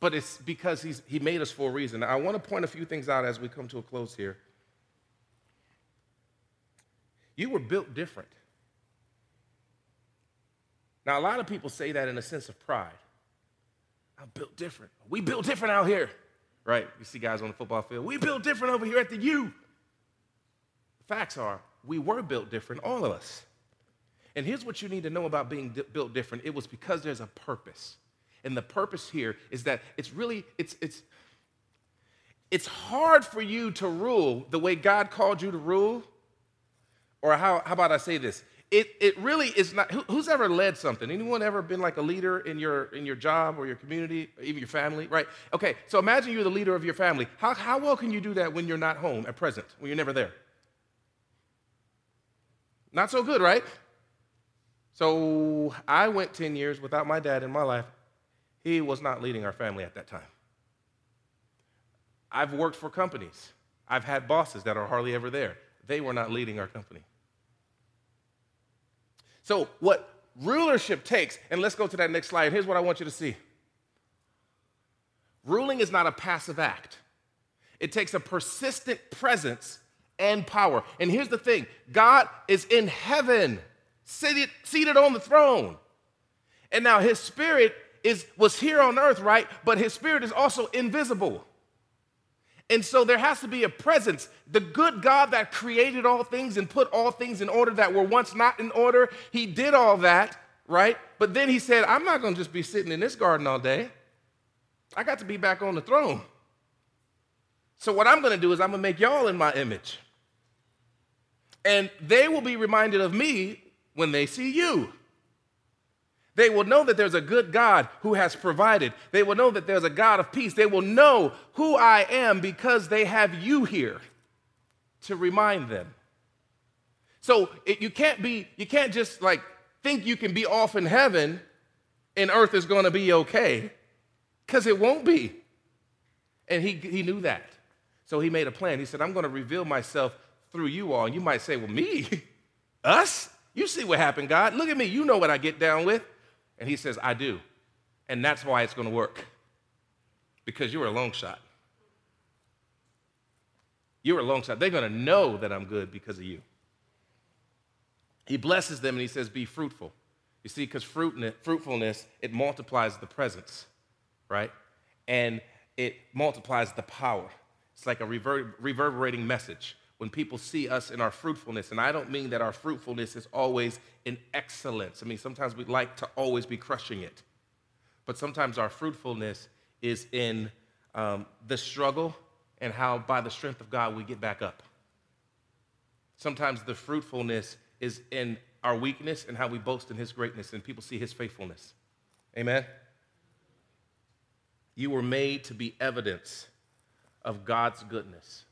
But it's because he's, he made us for a reason. I want to point a few things out as we come to a close here. You were built different. Now, a lot of people say that in a sense of pride. I'm built different. We built different out here, right? You see guys on the football field. We built different over here at the U. The facts are, we were built different, all of us. And here's what you need to know about being di- built different. It was because there's a purpose. And the purpose here is that it's really, it's, it's, it's hard for you to rule the way God called you to rule. Or how, how about I say this? It, it really is not, who, who's ever led something? Anyone ever been like a leader in your, in your job or your community, or even your family, right? Okay, so imagine you're the leader of your family. How, how well can you do that when you're not home at present, when you're never there? Not so good, right? So I went 10 years without my dad in my life. He was not leading our family at that time. I've worked for companies. I've had bosses that are hardly ever there. They were not leading our company. So, what rulership takes, and let's go to that next slide. Here's what I want you to see ruling is not a passive act, it takes a persistent presence and power. And here's the thing God is in heaven, seated, seated on the throne. And now his spirit is, was here on earth, right? But his spirit is also invisible. And so there has to be a presence. The good God that created all things and put all things in order that were once not in order, he did all that, right? But then he said, I'm not going to just be sitting in this garden all day. I got to be back on the throne. So what I'm going to do is I'm going to make y'all in my image. And they will be reminded of me when they see you. They will know that there's a good God who has provided. They will know that there's a God of peace. They will know who I am because they have you here to remind them. So it, you can't be, you can't just like think you can be off in heaven and earth is going to be okay because it won't be. And he, he knew that. So he made a plan. He said, I'm going to reveal myself through you all. And you might say, Well, me? [laughs] Us? You see what happened, God. Look at me. You know what I get down with. And he says, I do. And that's why it's going to work. Because you're a long shot. You're a long shot. They're going to know that I'm good because of you. He blesses them and he says, Be fruitful. You see, because fruitfulness, it multiplies the presence, right? And it multiplies the power. It's like a reverberating message when people see us in our fruitfulness. And I don't mean that our fruitfulness is always in excellence. I mean, sometimes we like to always be crushing it. But sometimes our fruitfulness is in um, the struggle and how, by the strength of God, we get back up. Sometimes the fruitfulness is in our weakness and how we boast in His greatness and people see His faithfulness. Amen? You were made to be evidence of God's goodness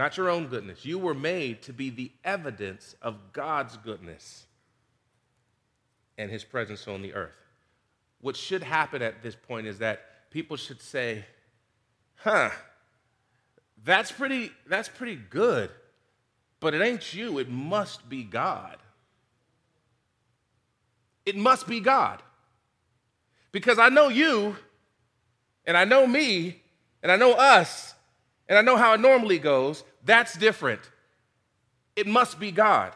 not your own goodness. You were made to be the evidence of God's goodness and his presence on the earth. What should happen at this point is that people should say, huh, that's pretty, that's pretty good, but it ain't you, it must be God. It must be God. Because I know you, and I know me, and I know us, and I know how it normally goes, that's different. It must be God.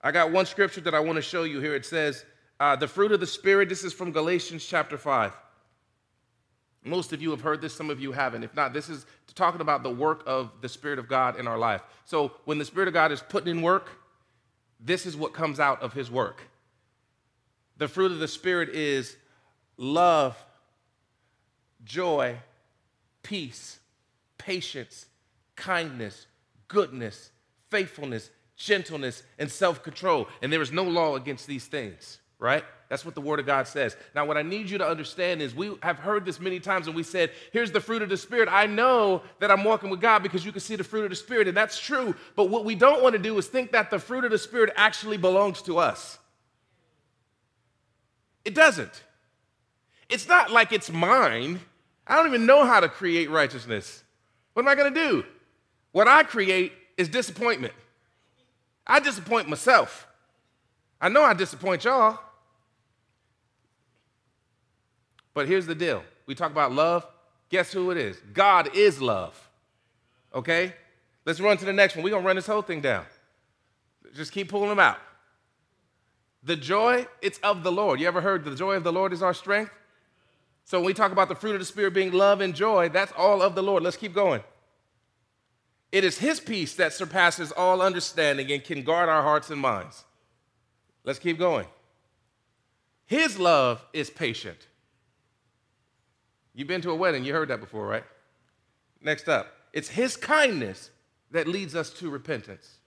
I got one scripture that I want to show you here. It says, uh, the fruit of the Spirit, this is from Galatians chapter 5. Most of you have heard this, some of you haven't. If not, this is talking about the work of the Spirit of God in our life. So when the Spirit of God is putting in work, this is what comes out of his work. The fruit of the Spirit is love, joy, peace, patience, kindness, goodness, faithfulness, gentleness, and self control. And there is no law against these things, right? That's what the Word of God says. Now, what I need you to understand is we have heard this many times and we said, here's the fruit of the Spirit. I know that I'm walking with God because you can see the fruit of the Spirit, and that's true. But what we don't want to do is think that the fruit of the Spirit actually belongs to us. It doesn't. It's not like it's mine. I don't even know how to create righteousness. What am I going to do? What I create is disappointment. I disappoint myself. I know I disappoint y'all. But here's the deal we talk about love. Guess who it is? God is love. Okay? Let's run to the next one. We're going to run this whole thing down. Just keep pulling them out. The joy, it's of the Lord. You ever heard the joy of the Lord is our strength? So when we talk about the fruit of the Spirit being love and joy, that's all of the Lord. Let's keep going. It is His peace that surpasses all understanding and can guard our hearts and minds. Let's keep going. His love is patient. You've been to a wedding, you heard that before, right? Next up, it's His kindness that leads us to repentance.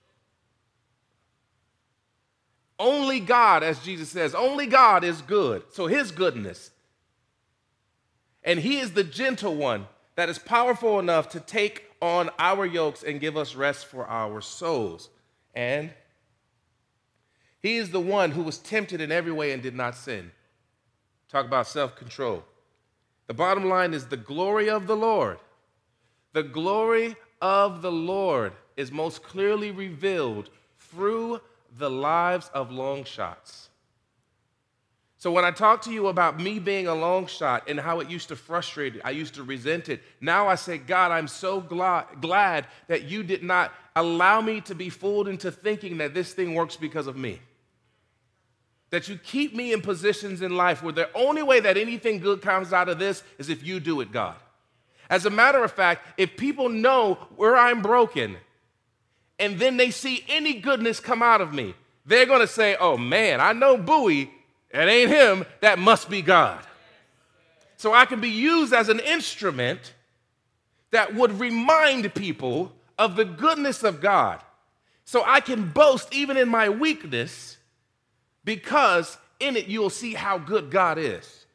Only God, as Jesus says, only God is good. So His goodness. And He is the gentle one that is powerful enough to take on our yokes and give us rest for our souls. And He is the one who was tempted in every way and did not sin. Talk about self control. The bottom line is the glory of the Lord. The glory of the Lord is most clearly revealed through the lives of long shots. So when I talk to you about me being a long shot and how it used to frustrate me, I used to resent it. Now I say, God, I'm so glad, glad that you did not allow me to be fooled into thinking that this thing works because of me. That you keep me in positions in life where the only way that anything good comes out of this is if you do it, God. As a matter of fact, if people know where I'm broken and then they see any goodness come out of me, they're to say, oh man, I know Bowie, it ain't him, that must be God. So I can be used as an instrument that would remind people of the goodness of God. So I can boast even in my weakness because in it you'll see how good God is.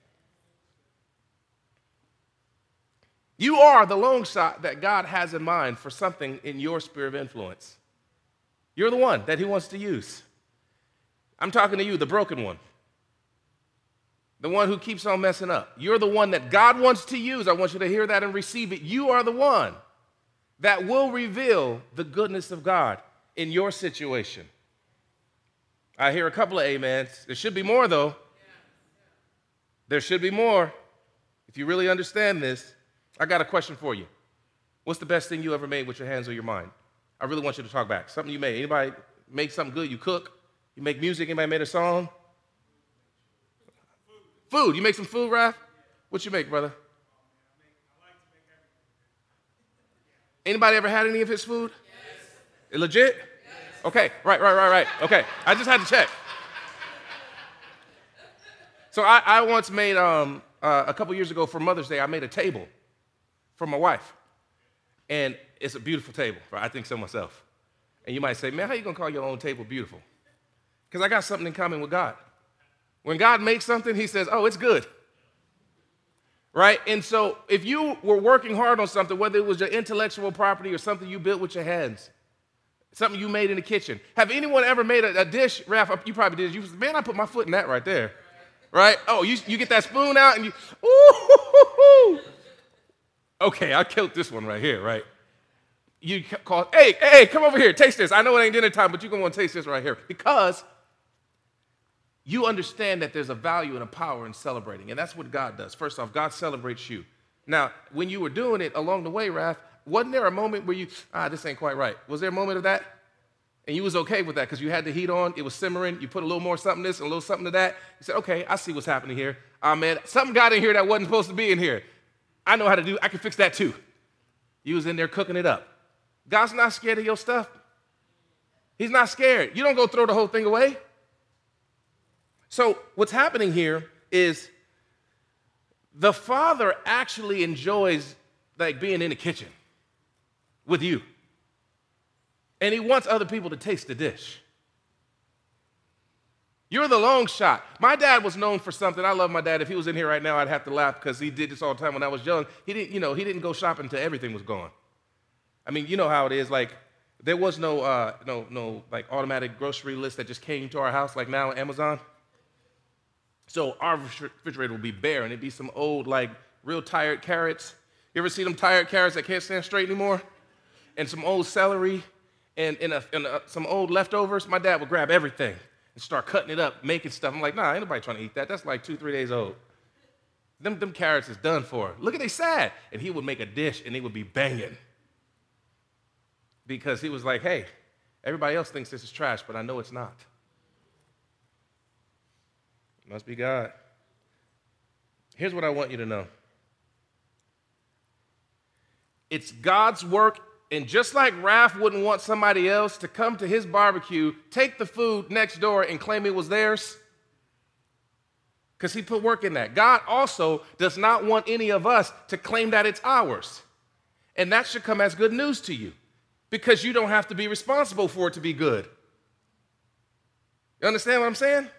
You are the long shot that God has in mind for something in your sphere of influence. You're the one that He wants to use. I'm talking to you, the broken one, the one who keeps on messing up. You're the one that God wants to use. I want you to hear that and receive it. You are the one that will reveal the goodness of God in your situation. I hear a couple of amens. There should be more, though. There should be more. If you really understand this, I got a question for you. What's the best thing you ever made with your hands or your mind? I really want you to talk back. Something you made. Anybody make something good? You cook? You make music? Anybody made a song? Food. You make some food, Raph? What you make, brother? Anybody ever had any of his food? Yes. Legit? Yes. Okay, right, right, right, right. Okay, I just had to check. So I, I once made, um, uh, a couple years ago for Mother's Day, I made a table for my wife. And it's a beautiful table, right? I think so myself. And you might say, man, how you gonna call your own table beautiful? Because I got something in common with God. When God makes something, He says, oh, it's good. Right? And so if you were working hard on something, whether it was your intellectual property or something you built with your hands, something you made in the kitchen, have anyone ever made a, a dish, Raph? You probably did. You said, man, I put my foot in that right there. Right? Oh, you, you get that spoon out and you, ooh, okay, I killed this one right here, right? You call, hey, hey, come over here, taste this. I know it ain't dinner time, but you're gonna wanna taste this right here because you understand that there's a value and a power in celebrating. And that's what God does. First off, God celebrates you. Now, when you were doing it along the way, Raph, wasn't there a moment where you, ah, this ain't quite right? Was there a moment of that? And you was okay with that because you had the heat on, it was simmering, you put a little more something this and a little something to that. You said, okay, I see what's happening here. Ah, man, something got in here that wasn't supposed to be in here. I know how to do, I can fix that too. You was in there cooking it up. God's not scared of your stuff. He's not scared. You don't go throw the whole thing away. So, what's happening here is the father actually enjoys like being in the kitchen with you. And he wants other people to taste the dish. You're the long shot. My dad was known for something. I love my dad. If he was in here right now, I'd have to laugh because he did this all the time when I was young. He didn't, you know, he didn't go shopping until everything was gone. I mean, you know how it is. Like, there was no, uh, no, no, like automatic grocery list that just came to our house like now on Amazon. So our refrigerator would be bare, and it'd be some old, like, real tired carrots. You ever see them tired carrots that can't stand straight anymore? And some old celery and, and, a, and a, some old leftovers. My dad would grab everything and start cutting it up, making stuff. I'm like, nah, ain't nobody trying to eat that. That's like two, three days old. Them, them carrots is done for. Look at they sad. And he would make a dish and it would be banging. Because he was like, hey, everybody else thinks this is trash, but I know it's not. Must be God. Here's what I want you to know it's God's work, and just like Raph wouldn't want somebody else to come to his barbecue, take the food next door, and claim it was theirs, because he put work in that. God also does not want any of us to claim that it's ours. And that should come as good news to you because you don't have to be responsible for it to be good. You understand what I'm saying?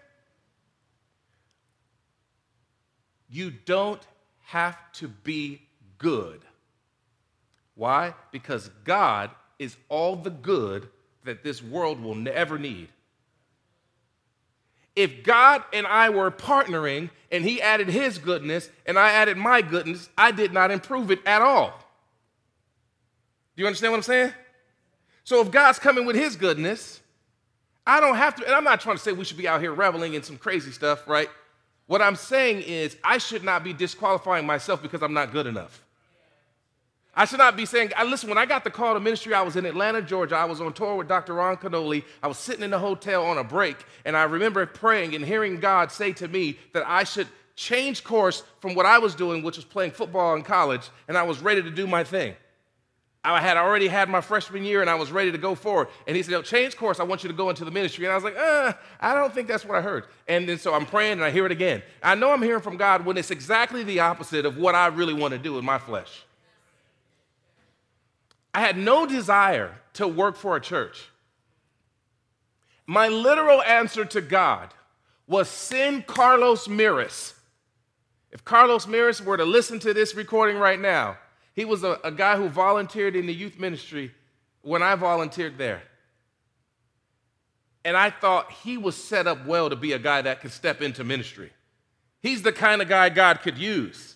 You don't have to be good. Why? Because God is all the good that this world will never need. If God and I were partnering and He added His goodness and I added my goodness, I did not improve it at all. Do you understand what I'm saying? So if God's coming with His goodness, I don't have to, and I'm not trying to say we should be out here reveling in some crazy stuff, right? What I'm saying is, I should not be disqualifying myself because I'm not good enough. I should not be saying, I, listen, when I got the call to ministry, I was in Atlanta, Georgia. I was on tour with Dr. Ron Kenoly. I was sitting in the hotel on a break, and I remember praying and hearing God say to me that I should change course from what I was doing, which was playing football in college, and I was ready to do my thing. I had already had my freshman year and I was ready to go forward. And he said, Change course, I want you to go into the ministry. And I was like, uh, I don't think that's what I heard. And then so I'm praying and I hear it again. I know I'm hearing from God when it's exactly the opposite of what I really want to do in my flesh. I had no desire to work for a church. My literal answer to God was send Carlos Miras. If Carlos Miras were to listen to this recording right now, he was a, a guy who volunteered in the youth ministry when I volunteered there. And I thought he was set up well to be a guy that could step into ministry. He's the kind of guy God could use.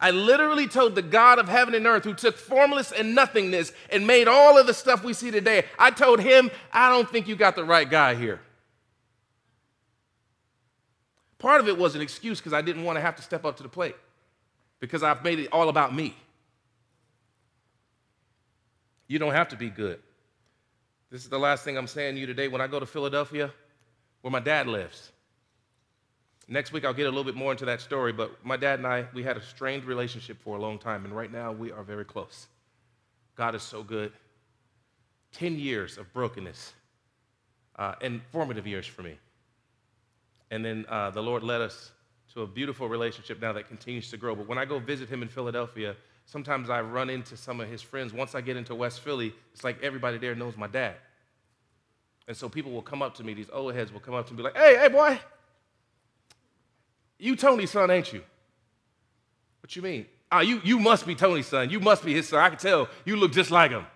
I literally told the God of heaven and earth who took formless and nothingness and made all of the stuff we see today, I told him, I don't think you got the right guy here. Part of it was an excuse because I didn't want to have to step up to the plate because I've made it all about me. You don't have to be good. This is the last thing I'm saying to you today. When I go to Philadelphia, where my dad lives, next week I'll get a little bit more into that story, but my dad and I, we had a strained relationship for a long time, and right now we are very close. God is so good. 10 years of brokenness uh, and formative years for me. And then uh, the Lord led us to a beautiful relationship now that continues to grow. But when I go visit him in Philadelphia, sometimes I run into some of his friends. Once I get into West Philly, it's like everybody there knows my dad. And so people will come up to me, these old heads will come up to me be like, hey, hey, boy, you Tony's son, ain't you? What you mean? Ah, you, you must be Tony's son. You must be his son. I can tell you look just like him.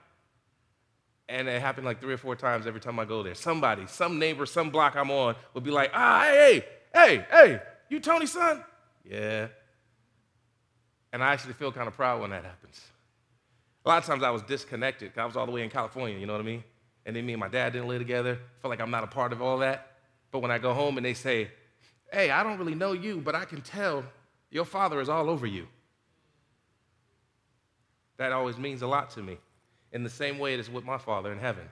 And it happened like three or four times every time I go there. Somebody, some neighbor, some block I'm on would be like, ah, hey, hey, hey, hey, you Tony's son? Yeah. And I actually feel kind of proud when that happens. A lot of times I was disconnected. I was all the way in California, you know what I mean? And then me and my dad didn't live together. I feel like I'm not a part of all that. But when I go home and they say, hey, I don't really know you, but I can tell your father is all over you. That always means a lot to me. In the same way it is with my father in heaven,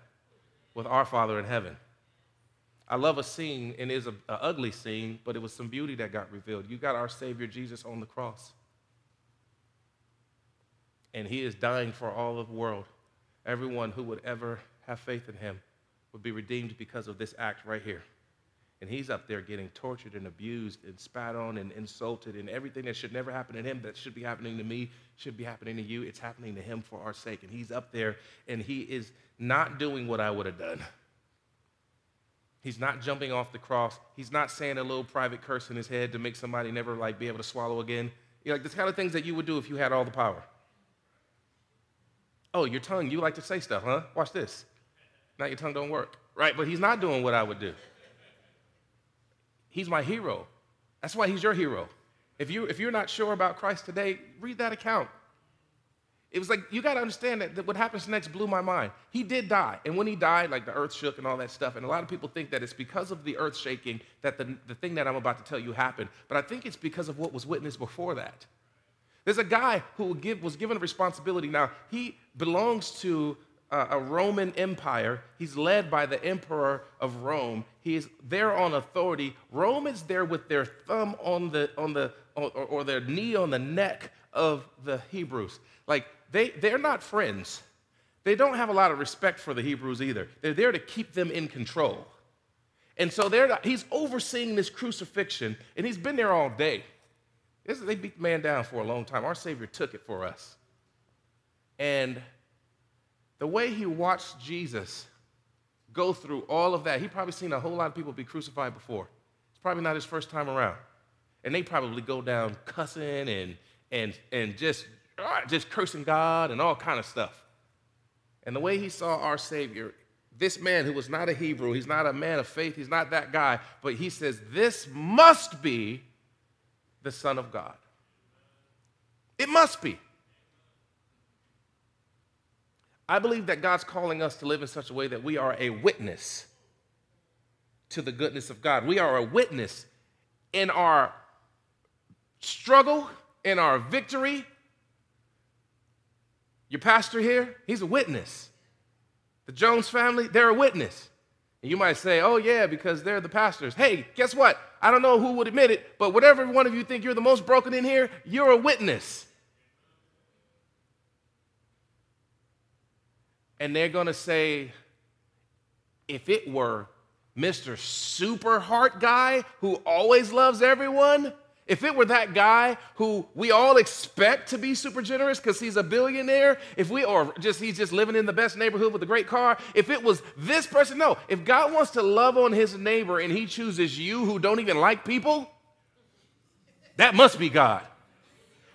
with our father in heaven. I love a scene, and it is an ugly scene, but it was some beauty that got revealed. You got our Savior Jesus on the cross and he is dying for all of the world. Everyone who would ever have faith in him would be redeemed because of this act right here. And he's up there getting tortured and abused and spat on and insulted, and everything that should never happen to him that should be happening to me should be happening to you. It's happening to him for our sake. And he's up there and he is not doing what I would have done. He's not jumping off the cross. He's not saying a little private curse in his head to make somebody never like be able to swallow again. You know, like the kind of things that you would do if you had all the power. Oh, your tongue, you like to say stuff, huh? Watch this. Now your tongue don't work, right? But he's not doing what I would do. He's my hero. That's why he's your hero. If, you, if you're not sure about Christ today, read that account. It was like, you got to understand that, that, what happens next blew my mind. He did die. And when he died, like the earth shook and all that stuff. And a lot of people think that it's because of the earth shaking that the, the thing that I'm about to tell you happened. But I think it's because of what was witnessed before that. There's a guy who give, was given a responsibility. Now, he belongs to uh, a Roman Empire. He's led by the emperor of Rome. He's there on authority. Rome is there with their thumb on the on the or, or their knee on the neck of the Hebrews. Like they they're not friends. They don't have a lot of respect for the Hebrews either. They're there to keep them in control. And so they're not, he's overseeing this crucifixion, and he's been there all day. This, they beat the man down for a long time. Our Savior took it for us. And the way he watched Jesus go through all of that, he probably seen a whole lot of people be crucified before. It's probably not his first time around. And they probably go down cussing and, and, and just, uh, just cursing God and all kind of stuff. And the way he saw our Savior, this man who was not a Hebrew, he's not a man of faith, he's not that guy, but he says, This must be the Son of God. It must be. I believe that God's calling us to live in such a way that we are a witness to the goodness of God. We are a witness in our struggle, in our victory. Your pastor here, he's a witness. The Jones family, they're a witness. And you might say, oh, yeah, because they're the pastors. Hey, guess what? I don't know who would admit it, but whatever one of you think you're the most broken in here, you're a witness. and they're going to say, if it were Mr. Super Heart guy who always loves everyone, if it were that guy who we all expect to be super generous because he's a billionaire, if we or just he's just living in the best neighborhood with a great car, if it was this person, no. If God wants to love on his neighbor and he chooses you who don't even like people, that must be God.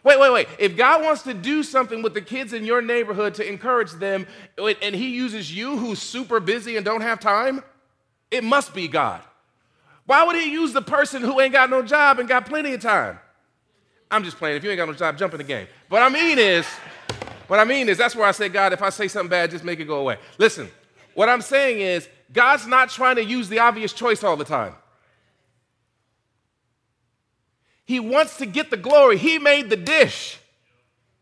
Wait, wait, wait. If God wants to do something with the kids in your neighborhood to encourage them, and He uses you who's super busy and don't have time, it must be God. Why would He use the person who ain't got no job and got plenty of time? I'm just playing. If you ain't got no job, jump in the game. What I mean is, what I mean is, that's where I say, God, if I say something bad, just make it go away. Listen, what I'm saying is, God's not trying to use the obvious choice all the time. He wants to get the glory. He made the dish,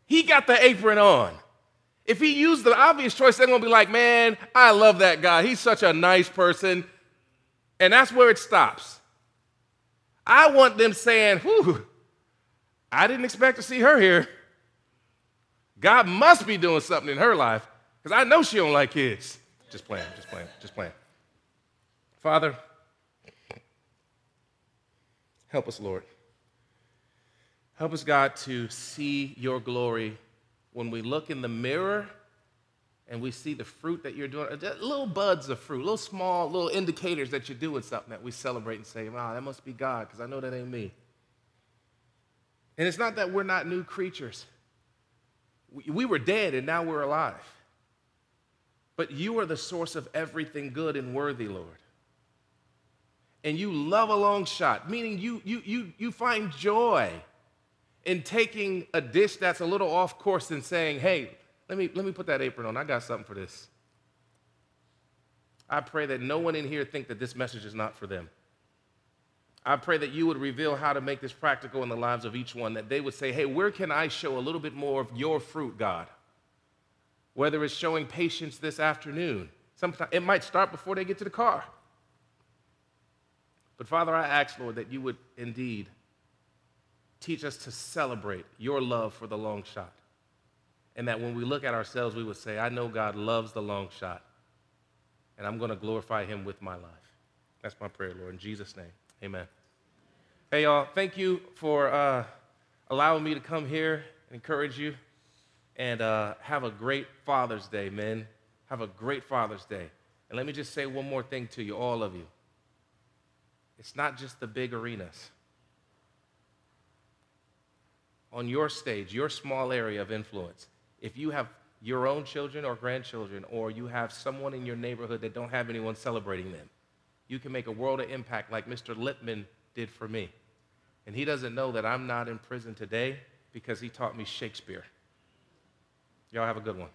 he got the apron on. If he used the obvious choice, they're going to be like, man, I love that guy. He's such a nice person. And that's where it stops. I want them saying, whew, I didn't expect to see her here. God must be doing something in her life because I know she don't like kids. Just playing, just playing, just playing. Father, help us, Lord. Help us, God, to see your glory when we look in the mirror and we see the fruit that you're doing, little buds of fruit, little small, little indicators that you're doing something that we celebrate and say, wow, that must be God, because I know that ain't me. And it's not that we're not new creatures. We were dead and now we're alive. But you are the source of everything good and worthy, Lord. And you love a long shot, meaning you, you, you, you find joy in taking a dish that's a little off course and saying, hey, let me, let me put that apron on. I got something for this. I pray that no one in here think that this message is not for them. I pray that you would reveal how to make this practical in the lives of each one, that they would say, hey, where can I show a little bit more of your fruit, God? Whether it's showing patience this afternoon, sometimes it might start before they get to the car. But Father, I ask, Lord, that you would indeed teach us to celebrate your love for the long shot. And that when we look at ourselves, we would say, I know God loves the long shot, and I'm going to glorify him with my life. That's my prayer, Lord. In Jesus' name, amen. Hey, y'all, thank you for uh, allowing me to come here and encourage you. And uh, have a great Father's Day, men. Have a great Father's Day. And let me just say one more thing to you, all of you. It's not just the big arenas on your stage, your small area of influence, if you have your own children or grandchildren, or you have someone in your neighborhood that don't have anyone celebrating them, you can make a world of impact like Mr. Lipman did for me. And he doesn't know that I'm not in prison today because he taught me Shakespeare. Y'all have a good one.